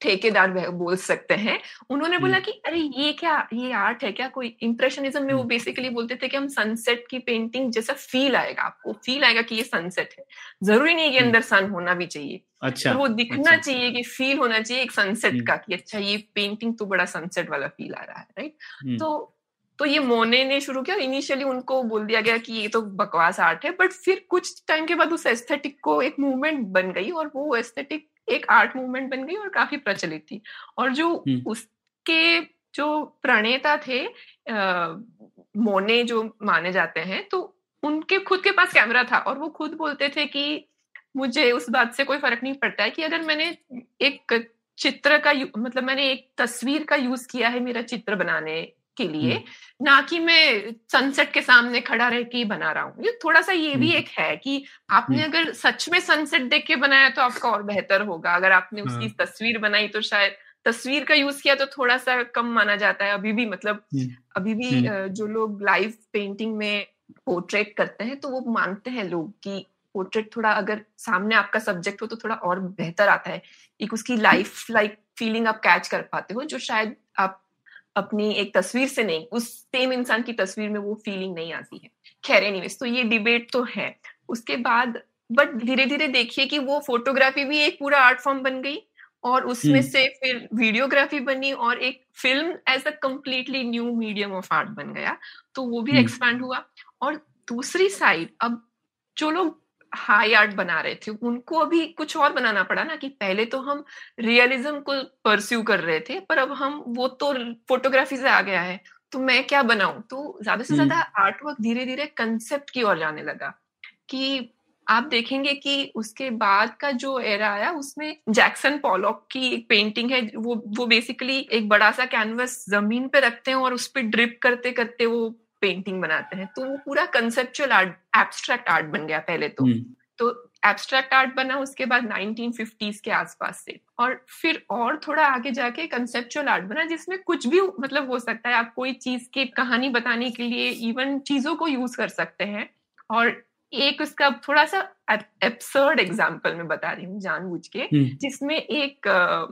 ठेकेदार बोल सकते हैं उन्होंने बोला हम्म। कि अरे ये क्या ये आर्ट है क्या कोई इम्प्रेशनिज्म में वो हम्म। बेसिकली बोलते थे कि हम सनसेट की पेंटिंग जैसा फील आएगा आपको फील आएगा कि ये सनसेट है ज़रूरी नहीं कि हम्म। अंदर सन होना भी चाहिए अच्छा पर वो दिखना अच्छा। चाहिए कि फील होना चाहिए एक सनसेट हम्म। का कि अच्छा ये पेंटिंग तो बड़ा सनसेट वाला फील आ रहा है राइट हम्म, तो तो ये मोने ने शुरू किया इनिशियली उनको बोल दिया गया कि ये तो बकवास आर्ट है बट फिर कुछ टाइम के बाद उस एस्थेटिक को एक मूवमेंट बन गई और वो एस्थेटिक एक आर्ट मूवमेंट बन गई और काफ़ी प्रचलित थी और जो हम्म। उसके जो प्रणेता थे आ, मोने जो माने जाते हैं तो उनके खुद के पास कैमरा था और वो खुद बोलते थे कि मुझे उस बात से कोई फ़र्क नहीं पड़ता है कि अगर मैंने एक चित्र का मतलब मैंने एक तस्वीर का यूज़ किया है मेरा चित्र बनाने के लिए ना कि मैं सनसेट के सामने खड़ा रह के ही बना रहा हूँ ये थोड़ा सा ये भी। एक है कि आपने। अगर सच में सनसेट देख के बनाया तो आपका और बेहतर होगा अगर आपने उसकी हाँ। तस्वीर बनाई तो शायद तस्वीर का यूज़ किया तो थोड़ा सा कम माना जाता है अभी भी मतलब। अभी भी। जो लोग लाइव पेंटिंग में पोर्ट्रेट करते हैं तो वो मानते हैं लोग कि पोर्ट्रेट थोड़ा अगर सामने आपका सब्जेक्ट हो तो थोड़ा और बेहतर आता है एक उसकी लाइफ लाइक फीलिंग आप कैच कर पाते हो जो शायद आप अपनी एक तस्वीर से नहीं उस सेम इंसान की तस्वीर में वो फीलिंग नहीं आती है खैर एनीवेज तो ये डिबेट तो है उसके बाद बट धीरे धीरे देखिए कि वो फोटोग्राफी भी एक पूरा आर्ट फॉर्म बन गई और उसमें हम्म। से फिर वीडियोग्राफी बनी और एक film as a completely new medium of art बन गया तो वो भी हम्म। एक्सपैंड हुआ और दूसरी साइड अब जो लोग हाई आर्ट बना रहे थे। उनको अभी कुछ और बनाना पड़ा ना कि पहले तो हम रियलिज्म को परस्यू कर रहे थे पर अब हम वो तो फोटोग्राफी से आ गया है। तो मैं क्या बनाऊँ? तो ज़्यादा से। ज़्यादा आर्ट वर्क धीरे धीरे कंसेप्ट की ओर जाने लगा कि आप देखेंगे कि उसके बाद का जो एरा आया उसमें जैक्सन पॉलॉक की एक पेंटिंग है वो वो बेसिकली एक बड़ा सा कैनवस ज़मीन पे रखते हैं और उस पर ड्रिप करते करते वो पेंटिंग बनाते हैं तो वो पूरा कंसेप्चुअल आर्ट एब्स्ट्रैक्ट आर्ट बन गया पहले तो। हम्म, तो एब्स्ट्रैक्ट आर्ट बना उसके बाद 1950s के आसपास से। और फिर और थोड़ा आगे जाके कंसेप्चुअल आर्ट बना जिसमें कुछ भी मतलब हो सकता है आप कोई चीज़ की कहानी बताने के लिए इवन चीज़ों को यूज़ कर सकते हैं। और एक उसका थोड़ा सा एब्सर्ड एग्ज़ाम्पल मैं बता रही हूँ जानबूझ के हम्म, जिसमें एक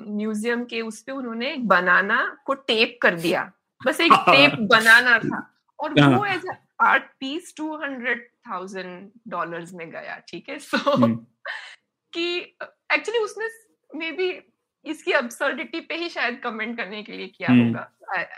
म्यूज़ियम के उस पे उन्होंने बनाना को टेप कर दिया। बस एक टेप बनाना था। और वो हाँ। As art piece two hundred thousand dollar में गया ठीक है सो हम्म, कि एक्चुअली उसने मे बी इसकी अब्सर्डिटी पे ही शायद कमेंट करने के लिए किया हम्म। होगा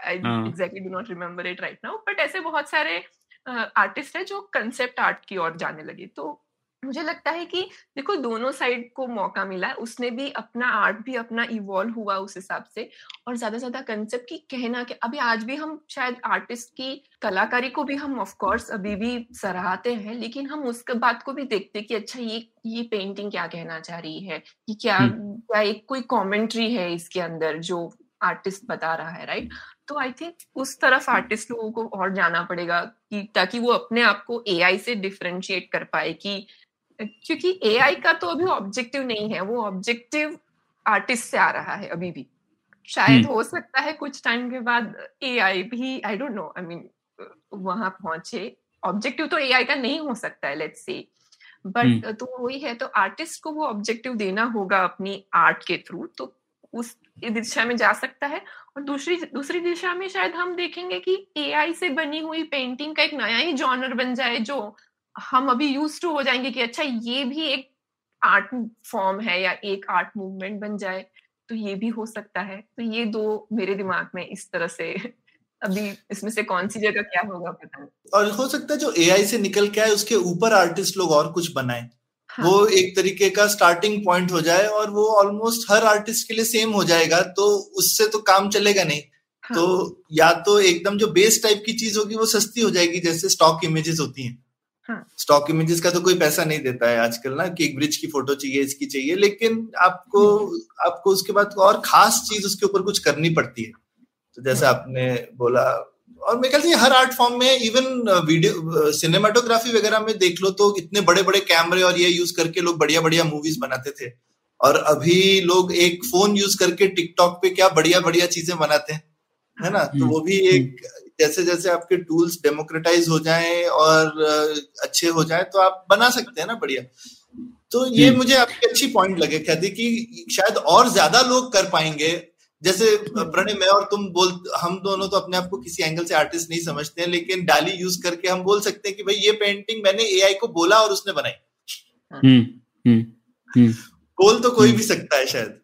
I. Exactly do not remember it right now but ऐसे बहुत सारे आर्टिस्ट है जो कंसेप्ट आर्ट की ओर जाने लगे तो मुझे लगता है कि देखो दोनों साइड को मौका मिला उसने भी अपना आर्ट भी अपना इवॉल्व हुआ उस हिसाब से और ज़्यादा से ज़्यादा कंसेप्ट की कहना कि अभी आज भी हम शायद आर्टिस्ट की कलाकारी को भी हम ऑफ़ कोर्स अभी भी सराहते हैं लेकिन हम उसके बात को भी देखते हैं कि अच्छा ये ये पेंटिंग क्या कहना चाह रही है? कि क्या। क्या एक कोई कमेंट्री है इसके अंदर जो आर्टिस्ट बता रहा है राइट तो आई थिंक उस तरफ़ आर्टिस्ट लोगों को और जाना पड़ेगा कि ताकि वो अपने आप को एआई से डिफरेंशिएट कर पाए कि क्योंकि एआई का तो अभी ऑब्जेक्टिव नहीं है वो ऑब्जेक्टिव आर्टिस्ट से आ रहा है अभी भी शायद हम्म। हो सकता है कुछ टाइम के बाद एआई भी I don't know I mean वहाँ पहुँचे ऑब्जेक्टिव तो एआई का नहीं हो सकता है लेट्स से बट। तो वही है तो आर्टिस्ट को वो ऑब्जेक्टिव देना होगा अपनी आर्ट के थ्रू तो उस दिशा में जा सकता है और दूसरी दूसरी दिशा में शायद हम देखेंगे कि एआई से बनी हुई पेंटिंग का एक नया ही जॉनर बन जाए जो हम अभी यूज़ टू हो जाएँगे कि अच्छा ये भी एक आर्ट फॉर्म है या एक आर्ट मूवमेंट बन जाए तो ये भी हो सकता है। तो ये दो मेरे दिमाग में इस तरह से अभी इसमें से कौन सी जगह क्या होगा पता नहीं। और हो सकता है जो एआई से निकल के आए उसके ऊपर आर्टिस्ट लोग और कुछ बनाए। हाँ, वो एक तरीके का स्टार्टिंग पॉइंट हो जाए और वो ऑलमोस्ट हर आर्टिस्ट के लिए सेम हो जाएगा तो उससे तो काम चलेगा नहीं। हाँ, तो या तो एकदम जो बेस टाइप की चीज़ होगी वो सस्ती हो जाएगी जैसे स्टॉक इमेजेस होती हैं हाँ। स्टॉक इमेजेस का तो कोई पैसा नहीं देता है आजकल ना कि एक ब्रिज की फ़ोटो चाहिए इसकी चाहिए लेकिन आपको आपको उसके बाद और खास चीज़ उसके ऊपर कुछ करनी पड़ती है। तो जैसे आपने बोला और मेरे ख्याल से हर आर्ट फॉर्म में इवन वीडियो सिनेमाटोग्राफी वगैरह में देख लो तो इतने बड़े बड़े कैमरे और ये यूज़ करके लोग बढ़िया बढ़िया मूवीज़ बनाते थे। और अभी लोग एक फ़ोन यूज़ करके टिकटॉक पे क्या बढ़िया बढ़िया चीज़ें बनाते हैं है ना? तो वो भी एक जैसे जैसे आपके टूल्स डेमोक्रेटाइज हो जाएँ और अच्छे हो जाएँ तो आप बना सकते हैं ना बढ़िया। तो ये। मुझे आपकी अच्छी पॉइंट लगे ख्याति कि शायद और ज़्यादा लोग कर पाएँगे। जैसे प्रणय मैं और तुम बोल हम दोनों तो अपने आप को किसी एंगल से आर्टिस्ट नहीं समझते हैं लेकिन डाली यूज़ करके हम बोल सकते हैं कि भाई ये पेंटिंग मैंने एआई को बोला और उसने बनाई। हम्म, हम्म, हम्म। बोल तो कोई भी सकता है शायद।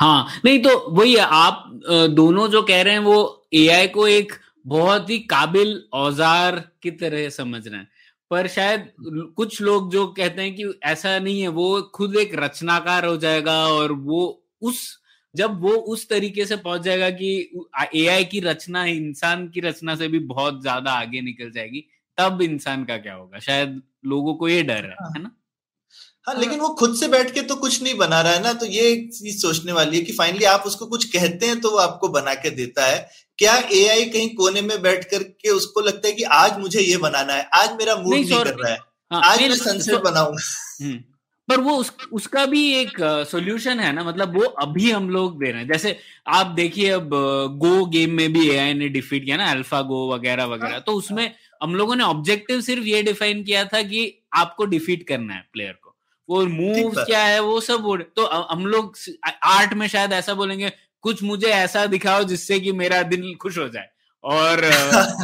हाँ नहीं तो वही है आप दोनों जो कह रहे हैं वो एआई को एक बहुत ही काबिल औज़ार की तरह समझ रहे हैं। पर शायद कुछ लोग जो कहते हैं कि ऐसा नहीं है, वो खुद एक रचनाकार हो जाएगा और वो उस, जब वो उस तरीके से पहुँच जाएगा कि एआई की रचना, इंसान की रचना से भी बहुत ज़्यादा आगे निकल जाएगी, तब इंसान का क्या होगा? शायद लोगों को ये डर है है ना? हाँ लेकिन वो खुद से बैठ के तो कुछ नहीं बना रहा है ना तो ये चीज़ सोचने वाली है कि फाइनली आप उसको कुछ कहते हैं तो वो आपको बना के देता है। क्या एआई कहीं कोने में बैठ करके उसको लगता है कि आज मुझे ये बनाना है? आज मेरा मूड नहीं, नहीं, कर रहा है। हाँ, आज मैं सनसेट बनाऊँगा। हम्म, पर वो उस, उसका भी एक सॉल्यूशन है ना? मतलब वो अभी हम लोग दे रहे हैं। जैसे आप देखिए अब गो गेम में भी एआई ने डिफीट किया ना अल्फ़ा गो वगैरह वगैरह। तो उसमें हम लोगों ने ऑब्जेक्टिव सिर्फ़ ये डिफाइन किया था कि आपको डिफीट करना है प्लेयर को। वो मूव क्या है वो सब वो तो हम लोग आर्ट में शायद ऐसा बोलेंगे कुछ मुझे ऐसा दिखाओ जिससे कि मेरा दिल खुश हो जाए। और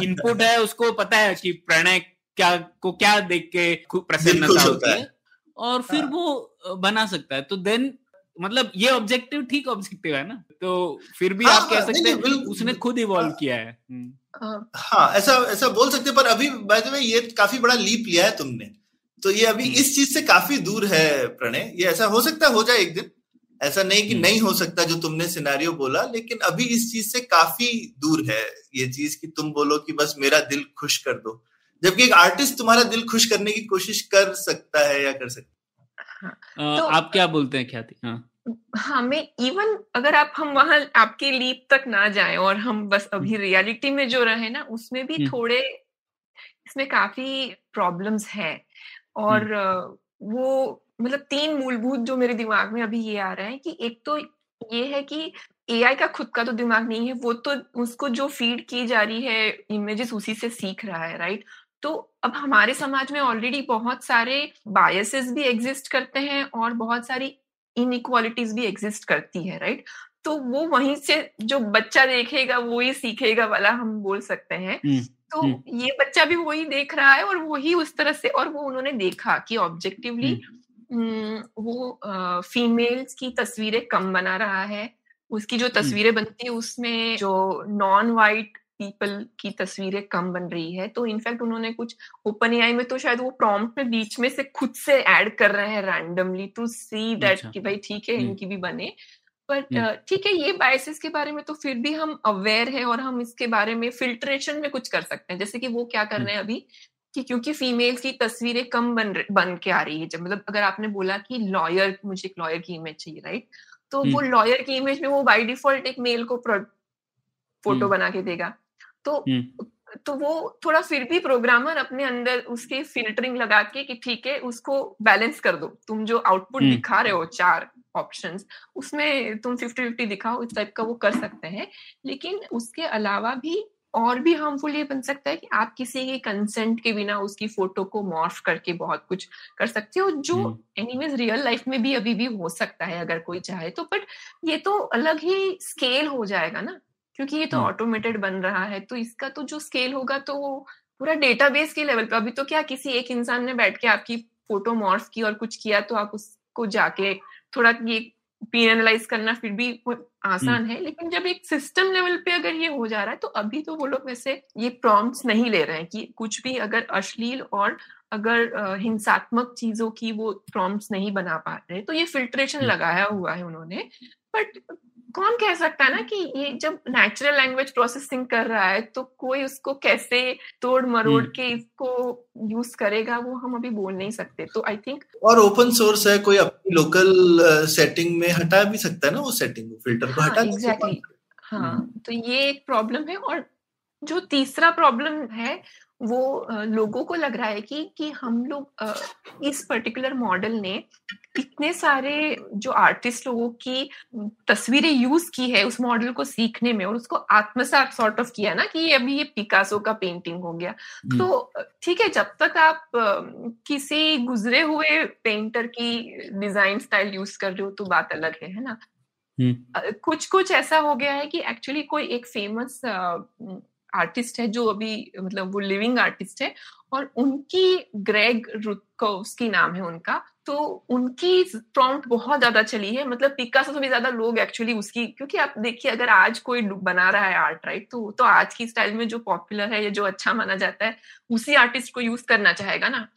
इनपुट है उसको पता है कि प्रणय क्या को क्या देख के प्रसन्नता होती है। और फिर हाँ। वो बना सकता है। तो देन मतलब ये ऑब्जेक्टिव ठीक ऑब्जेक्टिव है ना? तो फिर भी हाँ, आप कह हाँ, सकते हैं उसने खुद इवॉल्व हाँ, किया है। हम्म। हाँ। ऐसा ऐसा बोल सकते पर अभी बाय द वे ये काफ़ी बड़ा लीप लिया है तुमने। तो ये अभी हम्म। इस चीज़ से काफ़ी दूर है प्रणय। ये ऐसा हो सकता है हो जाए एक दिन। ऐसा नहीं कि हम्म। नहीं हो सकता जो तुमने सिनारियो बोला लेकिन अभी इस चीज़ से काफ़ी दूर है ये चीज़ कि तुम बोलो कि बस मेरा दिल खुश कर दो जबकि एक आर्टिस्ट तुम्हारा दिल खुश करने की कोशिश कर सकता है या कर सकता है हाँ, तो, आप क्या बोलते हैं ख्याति हाँ हाँ मैं इवन अगर आप हम वहाँ आपके लीप तक ना जाए और हम बस हम्म। अभी रियलिटी में जो रहे ना उसमें भी हम्म। थोड़े इसमें काफ़ी प्रॉब्लम्स है और वो मतलब तीन मूलभूत जो मेरे दिमाग में अभी ये आ रहा है कि एक तो ये है कि एआई का खुद का तो दिमाग नहीं है वो तो उसको जो फ़ीड की जा रही है इमेजेस उसी से सीख रहा है राइट तो अब हमारे समाज में ऑलरेडी बहुत सारे बायसेस भी एग्जिस्ट करते हैं और बहुत सारी इनइक्वालिटीज भी एग्जिस्ट करती है राइट तो वो वहीं से जो बच्चा देखेगा वो ही सीखेगा वाला हम बोल सकते हैं। तो ये बच्चा भी वही देख रहा है और वही उस तरह से और वो उन्होंने देखा कि ऑब्जेक्टिवली वो फीमेल्स की तस्वीरें कम बना रहा है। उसकी जो तस्वीरें बनती है उसमें जो नॉन वाइट पीपल की तस्वीरें कम बन रही है। तो इनफैक्ट उन्होंने कुछ ओपन एआई में तो शायद वो प्रॉम्प्ट में बीच में से खुद से ऐड कर रहे हैं रैंडमली टू सी दैट कि भाई ठीक है इनकी भी बने। बट ठीक है ये बायसेस के बारे में तो फिर भी हम अवेयर है और हम इसके बारे में फिल्ट्रेशन में कुछ कर सकते हैं। जैसे कि वो क्या कर रहे हैं अभी? कि क्योंकि फीमेल्स की तस्वीरें कम बन बन के आ रही है जब मतलब अगर आपने बोला कि लॉयर मुझे एक लॉयर की इमेज चाहिए राइट तो वो लॉयर की इमेज में वो बाय डिफ़ॉल्ट एक मेल को फ़ोटो बना के देगा। तो तो वो थोड़ा फिर भी प्रोग्रामर अपने अंदर उसके फिल्टरिंग लगा के कि ठीक है उसको बैलेंस कर दो। तुम जो आउटपुट दिखा रहे हो चार ऑप्शंस उसमें तुम फिफ्टी फिफ्टी दिखाओ इस टाइप का वो कर सकते हैं। लेकिन उसके अलावा भी और भी हार्मफुल ये बन सकता है कि आप किसी के कंसेंट के बिना उसकी फ़ोटो को मॉर्फ करके बहुत कुछ कर सकते हो जो एनीवेज रियल लाइफ में भी अभी भी हो सकता है अगर कोई चाहे तो बट ये तो अलग ही स्केल हो जाएगा ना क्योंकि ये तो ऑटोमेटेड बन रहा है तो इसका तो जो स्केल होगा तो पूरा डेटाबेस के लेवल पे। अभी तो क्या किसी एक इंसान ने बैठ के आपकी फ़ोटो मॉर्फ की और कुछ किया तो आप उसको जाके थोड़ा ये पीएनलाइज करना फिर भी आसान है लेकिन जब एक सिस्टम लेवल पे अगर ये हो जा रहा है तो अभी तो वो लोग वैसे ये प्रॉम्प्ट्स नहीं ले रहे हैं कि कुछ भी अगर अश्लील और अगर हिंसात्मक चीज़ों की वो प्रॉम्प्ट्स नहीं बना पा रहे तो ये फिल्ट्रेशन लगाया हुआ है उन्होंने। बट कौन कह सकता है ना कि ये जब नेचुरल लैंग्वेज प्रोसेसिंग कर रहा है तो कोई उसको कैसे तोड़ मरोड़ के इसको यूज़ करेगा वो हम अभी बोल नहीं सकते। तो आई थिंक और ओपन सोर्स है कोई अपनी लोकल सेटिंग में हटा भी सकता है ना वो सेटिंग फ़िल्टर को हाँ, हटा एग्जैक्टली हाँ। तो ये एक प्रॉब्लम है और जो तीसरा प्रॉब्लम है वो लोगों को लग रहा है कि कि हम लोग इस पर्टिकुलर मॉडल ने इतने सारे जो आर्टिस्ट लोगों की तस्वीरें यूज़ की है उस मॉडल को सीखने में और उसको आत्मसात सॉर्ट ऑफ़ किया ना कि अभी ये पिकासो का पेंटिंग हो गया। तो ठीक है जब तक आप किसी गुजरे हुए पेंटर की डिज़ाइन स्टाइल यूज़ कर रहे हो तो बात अलग है है ना? कुछ कुछ ऐसा हो गया है कि एक्चुअली कोई एक फ़ेमस आर्टिस्ट है जो अभी मतलब वो लिविंग आर्टिस्ट है और उनकी ग्रेग उसकी नाम है उनका तो उनकी प्रॉम्प्ट बहुत ज़्यादा चली है। मतलब पिकासो से भी ज़्यादा लोग एक्चुअली उसकी क्योंकि आप देखिए अगर आज कोई बना रहा है आर्ट राइट तो तो आज की स्टाइल में जो पॉपुलर है या जो अच्छा माना जाता है उसी आर्टिस्ट को यूज़ करना चाहेगा ना।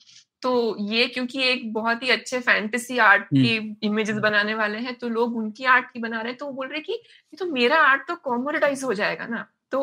तो ये क्योंकि एक बहुत ही अच्छे फैंटेसी आर्ट के इमेजेस बनाने वाले हैं तो लोग उनकी आर्ट की बना रहे हैं तो वो बोल रहे कि ये तो मेरा आर्ट तो कॉमोडिटाइज हो जाएगा ना। तो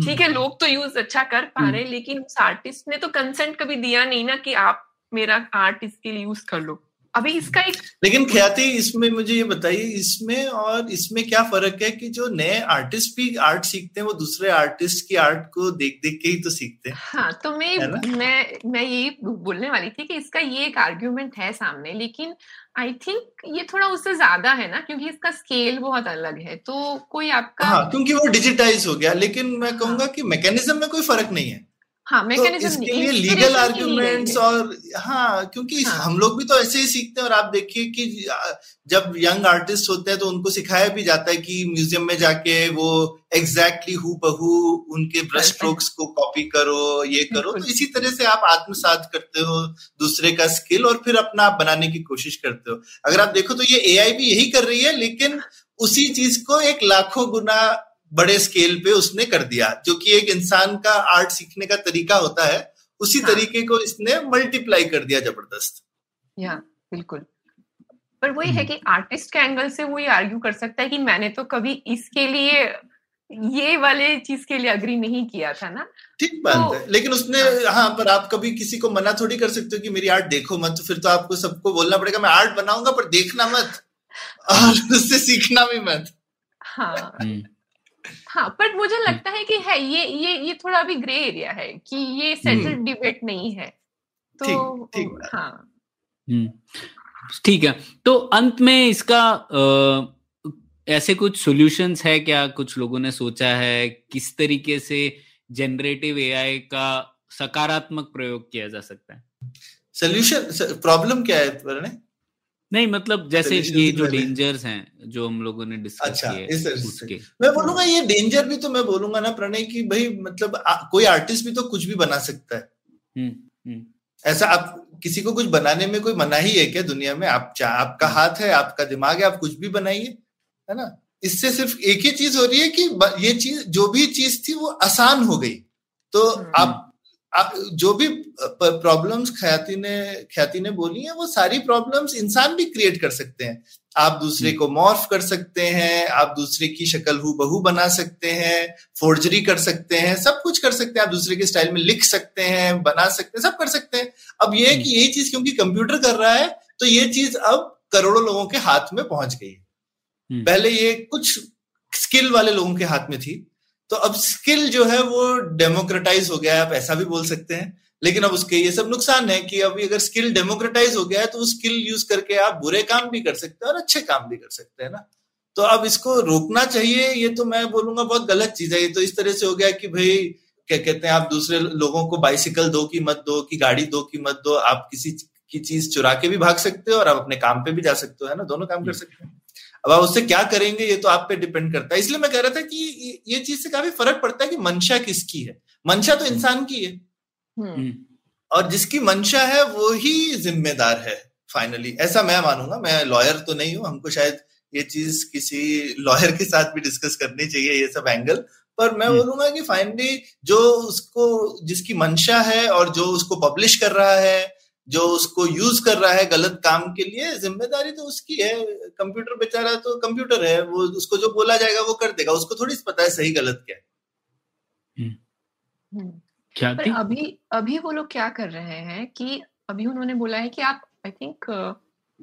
ठीक है लोग तो यूज़ अच्छा कर पा रहे हैं लेकिन उस आर्टिस्ट ने तो कंसेंट कभी दिया नहीं ना कि आप मेरा आर्ट इसके लिए यूज़ कर लो। अभी इसका एक लेकिन ख्याति इसमें मुझे ये बताइए इसमें और इसमें क्या फ़र्क है कि जो नए आर्टिस्ट भी आर्ट सीखते हैं वो दूसरे आर्टिस्ट की आर्ट को देख देख के ही तो सीखते हैं। हाँ तो मैं मैं मैं यही बोलने वाली थी कि इसका ये एक आर्ग्यूमेंट है सामने लेकिन आई थिंक ये थोड़ा उससे ज़्यादा है ना क्योंकि इसका स्केल बहुत अलग है तो कोई आपका हाँ क्योंकि वो डिजिटाइज हो गया लेकिन मैं कहूँगा हाँ. कि मैकेनिज्म में कोई फ़र्क नहीं है। हाँ तो मैकेनिज्म इसके लिए लीगल आर्ग्यूमेंट्स और हाँ क्योंकि हाँ. हम लोग भी तो ऐसे ही सीखते हैं और आप देखिए कि जब यंग आर्टिस्ट होते हैं तो उनको सिखाया भी जाता है कि म्यूज़ियम में जाके वो एग्जैक्टली हु बहू उनके ब्रश स्ट्रोक्स को कॉपी करो ये करो। तो इसी तरह से आप आत्मसात करते हो दूसरे का स्किल और फिर अपना आप बनाने की कोशिश करते हो। अगर आप देखो तो ये एआई भी यही कर रही है लेकिन उसी चीज़ को एक लाखों गुना बड़े स्केल पे उसने कर दिया। जो कि एक इंसान का आर्ट सीखने का तरीका होता है उसी हाँ. तरीके को इसने मल्टीप्लाई कर दिया ज़बरदस्त। या बिल्कुल। पर वही है कि आर्टिस्ट के एंगल से वो ये आर्ग्यू कर सकता है कि मैंने तो कभी इसके लिए ये वाले चीज़ के लिए अग्री नहीं किया था ना? ठीक बात तो, है लेकिन उसने हाँ। पर आप कभी किसी को मना थोड़ी कर सकते हो कि मेरी आर्ट देखो मत तो फिर तो आपको सबको बोलना पड़ेगा मैं आर्ट बनाऊँगा पर देखना मत और उससे सीखना भी मत। हाँ। हाँ पर मुझे लगता है कि है ये ये ये थोड़ा अभी ग्रे एरिया है कि ये सेटल्ड डिबेट नहीं है। तो ठीक ठीक हाँ। ठीक है। तो अंत में इसका आ, ऐसे कुछ सॉल्यूशंस है क्या? कुछ लोगों ने सोचा है किस तरीके से जनरेटिव एआई का सकारात्मक प्रयोग किया जा सकता है? सोल्यूशन प्रॉब्लम क्या है प्रणय नहीं मतलब जैसे ये जो डेंजर्स हैं जो हम लोगों ने डिस्कस अच्छा, किए इस उसके मैं बोलूँगा ये डेंजर भी तो मैं बोलूँगा ना प्रणय कि भाई मतलब आ, कोई आर्टिस्ट भी तो कुछ भी बना सकता है। हम्म, हम्म। ऐसा आप किसी को कुछ बनाने में कोई मना ही है क्या दुनिया में? आप चाह आपका हाथ है आपका दिमाग है आप कुछ भी बनाइए है ना? इससे सिर्फ़ एक ही चीज़ हो रही है कि ये चीज़ जो भी चीज़ थी वो आसान हो गई। तो आप आप जो भी प्रॉब्लम्स ख्याति ने ख्याति ने बोली है वो सारी प्रॉब्लम्स इंसान भी क्रिएट कर सकते हैं। आप दूसरे को मॉर्फ कर सकते हैं आप दूसरे की शक्ल हु बहू बना सकते हैं फोर्जरी कर सकते हैं सब कुछ कर सकते हैं आप दूसरे के स्टाइल में लिख सकते हैं बना सकते हैं सब कर सकते हैं। अब ये कि यही चीज़ क्योंकि कंप्यूटर कर रहा है तो ये चीज़ अब करोड़ों लोगों के हाथ में पहुँच गई है। पहले ये कुछ स्किल वाले लोगों के हाथ में थी तो अब स्किल जो है वो डेमोक्रेटाइज हो गया है आप ऐसा भी बोल सकते हैं। लेकिन अब उसके ये सब नुकसान है कि अभी अगर स्किल डेमोक्रेटाइज हो गया है तो वो स्किल यूज़ करके आप बुरे काम भी कर सकते हैं और अच्छे काम भी कर सकते हैं ना। तो अब इसको रोकना चाहिए ये तो मैं बोलूँगा बहुत गलत चीज़ है। ये तो इस तरह से हो गया कि भाई क्या कहते हैं आप दूसरे लोगों को बाइसिकल दो की मत दो की गाड़ी दो की मत दो आप किसी की चीज़ चुरा के भी भाग सकते हो और आप अपने काम पे भी जा सकते हो है ना? दोनों काम कर सकते हैं। अब आप उससे क्या करेंगे ये तो आप पे डिपेंड करता है। इसलिए मैं कह रहा था कि ये चीज़ से काफ़ी फ़र्क पड़ता है कि मंशा किसकी है। मंशा तो इंसान की है। और जिसकी मंशा है वो ही जिम्मेदार है फाइनली ऐसा मैं मानूँगा। मैं लॉयर तो नहीं हूँ। हमको शायद ये चीज़ किसी लॉयर के साथ भी डिस्कस करनी चाहिए ये सब एंगल पर मैं बोलूँगा कि फाइनली जो उसको जिसकी मंशा है और जो उसको पब्लिश कर रहा है जो उसको यूज़ कर रहा है गलत काम के लिए ज़िम्मेदारी तो उसकी है। कंप्यूटर बेचारा तो कंप्यूटर है वो उसको जो बोला जाएगा वो कर देगा। उसको थोड़ी पता है सही गलत क्या है। क्या पर अभी अभी वो लोग क्या कर रहे हैं कि अभी उन्होंने बोला है कि आप आई थिंक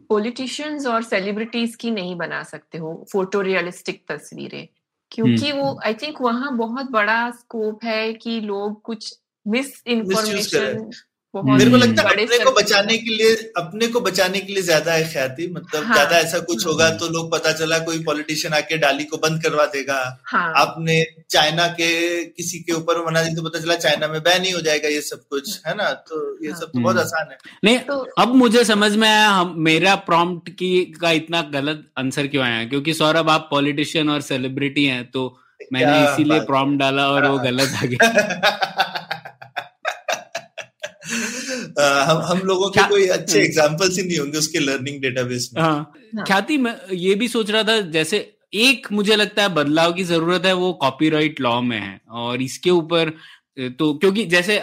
पॉलिटिशियंस और सेलिब्रिटीज की नहीं बना सकते हो फ़ोटो रियलिस्टिक तस्वीरें। क्योंकि वो आई थिंक वहाँ बहुत बड़ा स्कोप है कि लोग कुछ मिस इन्फॉर्मेशन मेरे को लगता है अपने को बचाने के लिए अपने को बचाने के लिए ज़्यादा है ख्याति। मतलब हाँ, ज़्यादा ऐसा कुछ होगा तो लोग पता चला कोई पॉलिटिशियन आके डाली को बंद करवा देगा। हाँ, आपने चाइना के किसी के ऊपर मना दी तो पता चला चाइना में बैन ही हो जाएगा ये सब कुछ है ना? तो ये हाँ, सब तो बहुत आसान है। नहीं तो अब मुझे समझ में आया हम मेरा प्रॉम्प्ट की का इतना गलत आंसर क्यों आया? क्योंकि सौरभ आप पॉलिटिशियन और सेलिब्रिटी हैं तो मैंने इसीलिए प्रॉम्प्ट डाला और वो गलत आ गया। हम हम लोगों के कोई अच्छे एग्जांपल्स ही नहीं होंगे उसके लर्निंग डेटाबेस में। हाँ, हाँ। ख्याति मैं ये भी सोच रहा था जैसे एक मुझे लगता है बदलाव की ज़रूरत है वो कॉपीराइट लॉ में है। और इसके ऊपर तो क्योंकि जैसे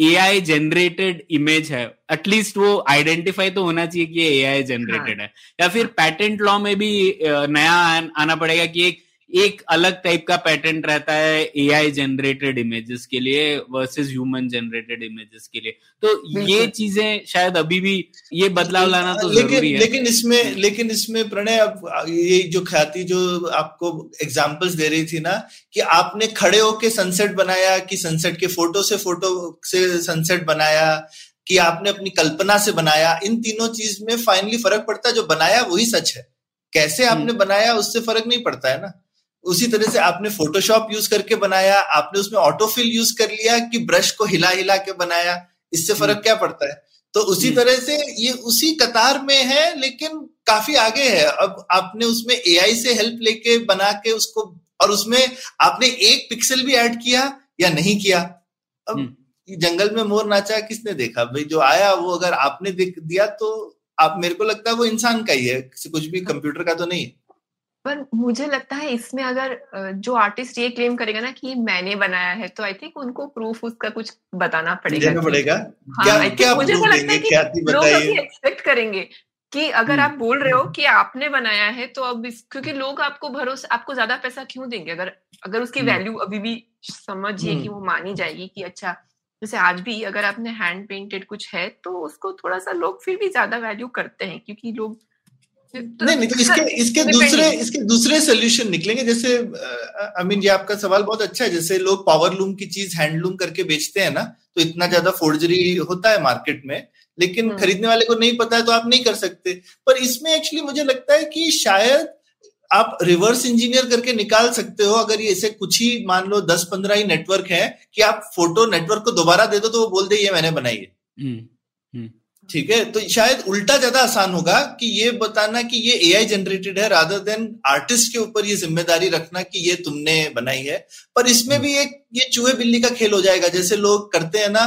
ए आई जनरेटेड इमेज है एटलीस्ट वो आइडेंटिफाई तो होना चाहिए कि ए आई जनरेटेड है। या फिर पैटेंट लॉ में भी नया आना पड़ेगा कि एक एक अलग टाइप का पैटर्न रहता है एआई जनरेटेड इमेजेस के लिए वर्सेस ह्यूमन जनरेटेड इमेजेस के लिए। तो ये चीज़ें शायद अभी भी ये बदलाव लाना तो लेकिन, ज़रूरी है। लेकिन इसमें लेकिन इसमें प्रणय अब ये जो ख्याति जो आपको एग्जांपल्स दे रही थी ना कि आपने खड़े होके सनसेट बनाया कि सनसेट के फ़ोटो से फ़ोटो से सनसेट बनाया कि आपने अपनी कल्पना से बनाया इन तीनों चीज़ में फाइनली फ़र्क पड़ता है। जो बनाया वही सच है। कैसे आपने बनाया उससे फ़र्क नहीं पड़ता है ना। उसी तरह से आपने फोटोशॉप यूज़ करके बनाया आपने उसमें ऑटोफिल यूज़ कर लिया कि ब्रश को हिला हिला के बनाया इससे फ़र्क हम्म। क्या पड़ता है तो उसी हम्म। तरह से ये उसी कतार में है लेकिन काफ़ी आगे है अब आपने उसमें एआई से हेल्प लेके बना के उसको और उसमें आपने एक पिक्सल भी ऐड किया या नहीं किया अब हम्म। जंगल में मोर नाचा किसने देखा भाई जो आया वो अगर आपने देख दिया तो आप मेरे को लगता है वो इंसान का ही है कुछ भी कंप्यूटर का तो नहीं है पर मुझे लगता है इसमें अगर जो आर्टिस्ट ये क्लेम करेगा ना कि मैंने बनाया है तो आई थिंक उनको प्रूफ उसका कुछ बताना पड़ेगा पड़ेगा हाँ, क्या क्या मुझे proof तो लगता है कि लोग एक्सपेक्ट करेंगे कि अगर आप हम्म। बोल रहे हो कि आपने बनाया है तो अब इस क्योंकि लोग आपको भरोसा आपको ज़्यादा पैसा क्यों देंगे अगर अगर उसकी हम्म। वैल्यू अभी भी समझिए कि हम्म। वो मानी जाएगी कि अच्छा जैसे आज भी अगर आपने हैंड पेंटेड कुछ है तो उसको थोड़ा सा लोग फिर भी ज़्यादा वैल्यू करते हैं क्योंकि लोग नहीं नहीं तो इसके इसके दूसरे इसके दूसरे सोल्यूशन निकलेंगे जैसे आई मीन ये आपका सवाल बहुत अच्छा है जैसे लोग पावर लूम की चीज़ हैंडलूम करके बेचते हैं ना तो इतना ज़्यादा फोर्जरी होता है मार्केट में लेकिन हम्म। खरीदने वाले को नहीं पता है तो आप नहीं कर सकते। पर इसमें एक्चुअली मुझे लगता है कि शायद आप रिवर्स इंजीनियर करके निकाल सकते हो अगर ये ऐसे कुछ ही मान लो दस पंद्रह ही नेटवर्क है कि आप फ़ोटो नेटवर्क को दोबारा दे दो तो वो बोल दे ये मैंने बनाई है। हम्म, ठीक है? तो शायद उल्टा ज़्यादा आसान होगा कि ये बताना कि ये एआई जनरेटेड है रादर देन आर्टिस्ट के ऊपर ये ज़िम्मेदारी रखना कि ये तुमने बनाई है। पर इसमें भी एक ये चूहे बिल्ली का खेल हो जाएगा। जैसे लोग करते हैं ना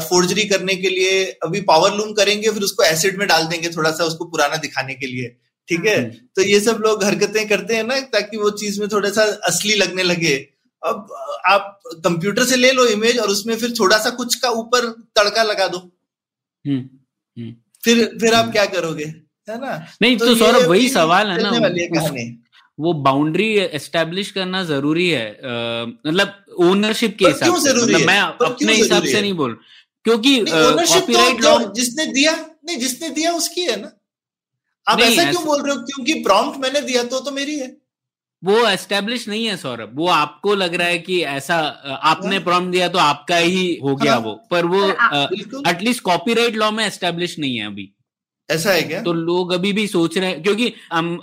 फोर्जरी करने के लिए अभी पावर लूम करेंगे फिर उसको एसिड में डाल देंगे थोड़ा सा उसको पुराना दिखाने के लिए। ठीक है? हम्म। तो ये सब लोग हरकतें करते हैं ना ताकि वो चीज़ में थोड़ा सा असली लगने लगे। अब आप कंप्यूटर से ले लो इमेज और उसमें फिर थोड़ा सा कुछ का ऊपर तड़का लगा दो। हम्म। फिर फिर आप हम्म। क्या करोगे? है ना? नहीं तो ये सौरभ वही सवाल है ना वो बाउंड्री एस्टेब्लिश करना ज़रूरी है। मतलब ओनरशिप के हिसाब से मतलब मैं अपने हिसाब से नहीं बोल क्योंकि कॉपीराइट तो लॉ जिसने दिया नहीं जिसने दिया उसकी है ना। आप ऐसा क्यों बोल रहे हो? क्योंकि प्रॉम्प्ट मैंने दिया तो तो मेरी है। वो एस्टेब्लिश नहीं है सौरभ वो आपको लग रहा है कि ऐसा आपने हाँ। प्रॉम्प्ट दिया तो आपका ही हो गया हाँ। वो पर वो एटलीस्ट कॉपीराइट लॉ में एस्टेब्लिश नहीं है अभी ऐसा है क्या तो लोग अभी भी सोच रहे हैं क्योंकि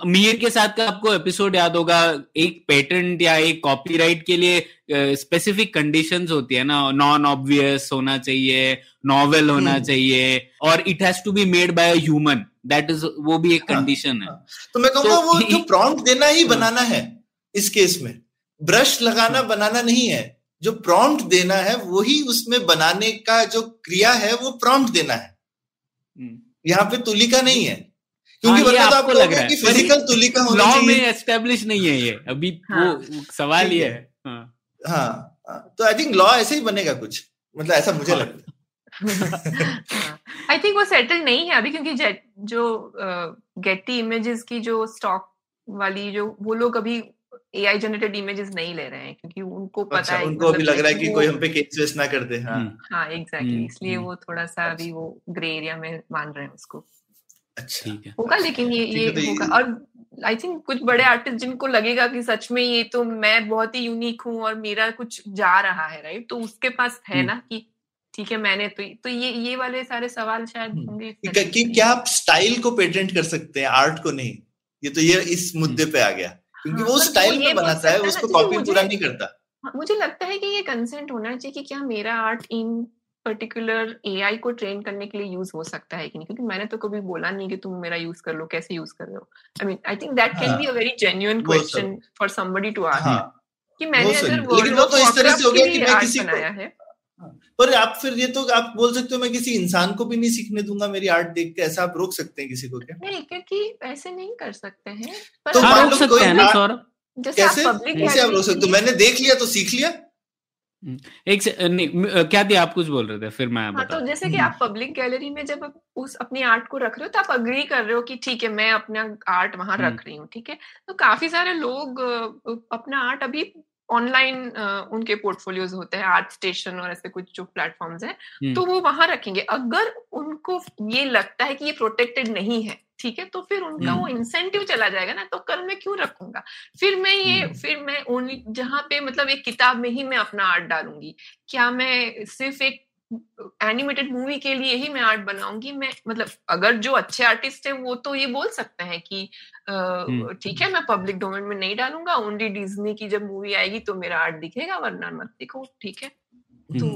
मीर के साथ का आपको एपिसोड याद होगा एक पेटेंट या एक कॉपीराइट के लिए स्पेसिफिक कंडीशंस होती है ना नॉन ऑब्वियस होना चाहिए नॉवेल होना हम्म। चाहिए और it has to be made by human that is वो भी एक हाँ, कंडीशन है हाँ। तो मैं कहूँगा तो वो जो प्रॉम्प्ट देना ही हाँ। बनाना है इस केस में ब्रश लगाना हाँ। बनाना नहीं है जो प्रॉम्प्ट देना है वही उसमें बनाने का जो क्रिया है वो प्रॉम्प्ट देना है हम्म। यहाँ पे तुलिका नहीं है क्योंकि हाँ, ये वरना तो आपको लग रहा है। कि फ़िज़िकल तुलिका होना लॉ में एस्टेब्लिश नहीं है ये अभी हाँ। वो सवाल ये है। है हाँ। हाँ हाँ, तो आई थिंक लॉ ऐसे ही बनेगा कुछ मतलब ऐसा मुझे हाँ। लगता है आई थिंक वो सेटल नहीं है अभी क्योंकि जे- जो गेटी इमेजेस की जो स्टॉक वाली जो वो लोग अभी एआई जनरेटेड इमेजेस नहीं ले रहे हैं क्योंकि उनको पता अच्छा है उनको अभी मतलब लग रहा है कि कोई हम पे केसेस ना कर दे हाँ। हम्म, हाँ एग्जैक्टली हम्म, इसलिए हम्म। वो थोड़ा सा अभी वो ग्रे एरिया में मान रहे हैं उसको। अच्छा। होगा लेकिन ये ये तो ये- होगा। और आई थिंक कुछ बड़े आर्टिस्ट जिनको लगेगा कि सच में ये तो मैं बहुत ही यूनिक हूँ और मेरा कुछ जा रहा है राइट तो उसके पास है। ना कि ठीक है मैंने तो तो ये ये वाले सारे सवाल शायद हम्म। होंगे कि, क्या आप स्टाइल को पेटेंट कर सकते हैं आर्ट को नहीं? ये तो ये इस मुद्दे पे आ गया। क्योंकि हाँ, वो स्टाइल में बनाता है उसको कॉपी पूरा नहीं करता। हाँ, मुझे लगता है कि ये कंसेंट होना चाहिए कि क्या मेरा आर्ट इन पर्टिकुलर एआई को ट्रेन करने के लिए यूज़ हो सकता है कि नहीं? क्योंकि मैंने तो कभी बोला नहीं कि तुम मेरा यूज़ कर लो कैसे यूज़ कर रहे हो? I mean I think that can be a very genuine question for somebody to ask कि मैंने। अगर लेकिन वो तो इस तरह से हो गया कि मैं किसी को- बनाया है। पर आप फिर ये तो आप बोल सकते हो मैं किसी इंसान को भी नहीं सीखने दूँगा मेरी आर्ट देख के ऐसा आप रोक सकते हैं किसी को क्या? नहीं क्योंकि ऐसे नहीं कर सकते हैं पर तो आप- मान रोक लो सकते कोई हैं ना सौरभ कैसे? कैसे आप रोक सकते हो। मैंने देख लिया तो सीख लिया। एक से, नहीं क्या थी आप कुछ बोल रहे थे फिर मैं हाँ तो जैसे कि आप पब्लिक गैलरी में जब उस अपनी आर्ट को रख रहे हो तो आप अग्री कर रहे हो कि ठीक है मैं अपना आर्ट वहाँ हम्म। रख रही हूँ ठीक है? तो काफ़ी सारे लोग अपना आर्ट अभी ऑनलाइन उनके पोर्टफोलियोज होते हैं आर्ट स्टेशन और ऐसे कुछ जो प्लेटफॉर्म्स हैं हम्म, तो वो वहाँ रखेंगे अगर उनको ये लगता है कि ये प्रोटेक्टेड नहीं है ठीक है तो फिर उनका हम्म। वो इंसेंटिव चला जाएगा ना तो कल मैं क्यों रखूँगा फिर मैं ये हम्म। फिर मैं ओनली जहाँ पे मतलब एक किताब में ही मैं अपना आर्ट डालूँगी क्या मैं सिर्फ़ एक एनिमेटेड मूवी के लिए ही मैं आर्ट बनाऊँगी। मैं मतलब अगर जो अच्छे आर्टिस्ट है वो तो ये बोल सकते हैं कि हम्म। ठीक है मैं पब्लिक डोमेन में नहीं डालूँगा ओनली डिज्नी की जब मूवी आएगी तो मेरा आर्ट दिखेगा वरना मत दिखो ठीक है? तो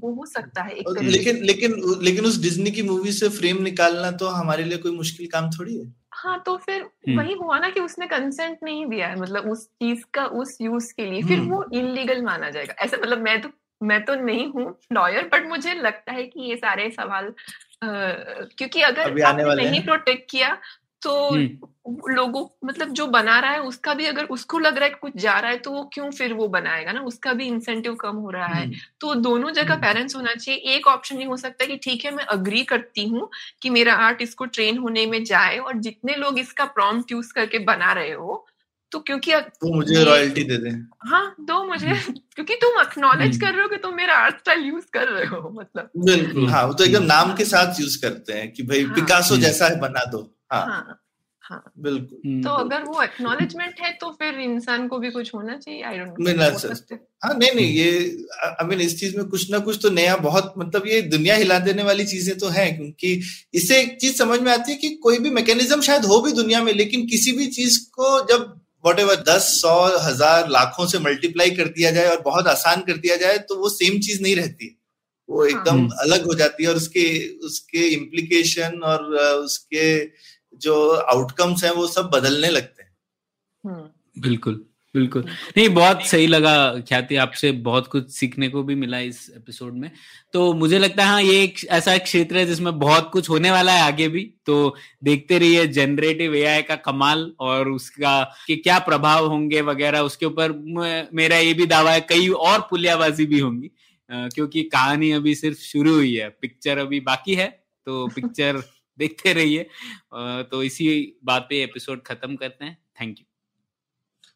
वो हो सकता है एक लेकिन लेकिन लेकिन उस डिज्नी की मूवी से फ्रेम निकालना तो हमारे लिए कोई मुश्किल काम थोड़ी है। हाँ तो फिर हम्म। वही हुआ ना कि उसने कंसेंट नहीं दिया है मतलब उस चीज़ का उस यूज़ के लिए। फिर हम्म। वो इलीगल माना जाएगा। ऐसा मतलब मैं तो मैं तो नहीं हूँ लॉयर बट मुझे लगता है कि ये सारे सवाल क्योंकि अगर आपने नहीं प्रोटेक्ट किया तो हम्म। लोगों मतलब जो बना रहा है उसका भी अगर उसको लग रहा है कुछ जा रहा है तो वो क्यों फिर वो बनाएगा ना उसका भी इंसेंटिव कम हो रहा है हम्म। तो दोनों जगह हम्म। पेरेंट्स होना चाहिए एक ऑप्शन ये हो सकता है कि ठीक है मैं अग्री करती हूँ कि मेरा आर्ट इसको ट्रेन होने में जाए और जितने लोग इसका प्रॉम्प्ट यूज़ करके बना रहे हो तो क्योंकि तो मुझे रॉयल्टी दे दें। हाँ दो मुझे। क्योंकि तुम अक्नॉलेज हम्म। कर रहे हो कि तुम मेरा आर्ट स्टाइल यूज़ कर रहे हो मतलब। बिल्कुल। हाँ वो तो एकदम नाम के साथ यूज़ करते हैं कि भाई हाँ। पिकासो हम्म। जैसा है बना दो। हाँ। हाँ हाँ। बिल्कुल। हम्म। तो अगर वो एक्नॉलेजमेंट है तो फिर इंसान को भी कुछ होना चाहिए। आई डोंट मिलना। हाँ नहीं नहीं ये आई मीन इस चीज़ में कुछ ना कुछ तो नया बहुत मतलब ये दुनिया हिला देने वाली चीज़ें तो हैं क्योंकि इससे एक चीज़ समझ में आती है कि कोई भी मैकेनिज्म शायद हो भी दुनिया में लेकिन किसी भी चीज़ को जब वट एवर दस सौ हज़ार लाखों से मल्टीप्लाई कर दिया जाए और बहुत आसान कर दिया जाए तो वो सेम चीज़ नहीं रहती। वो एकदम हाँ। अलग हो जाती है और उसके उसके इम्प्लीकेशन और उसके जो आउटकम्स हैं वो सब बदलने लगते हैं। हम्म। बिल्कुल। बिल्कुल। नहीं बहुत सही लगा ख्याति आपसे बहुत कुछ सीखने को भी मिला इस एपिसोड में। तो मुझे लगता है हाँ ये एक ऐसा एक क्षेत्र है जिसमें बहुत कुछ होने वाला है आगे भी। तो देखते रहिए जनरेटिव एआई का कमाल और उसका कि क्या प्रभाव होंगे वगैरह उसके ऊपर मेरा ये भी दावा है कई और पुलियाबाजी भी होंगी। क्योंकि कहानी अभी सिर्फ़ शुरू हुई है पिक्चर अभी बाकी है तो पिक्चर देखते रहिए। तो इसी बात पे एपिसोड खत्म करते हैं। Thank you.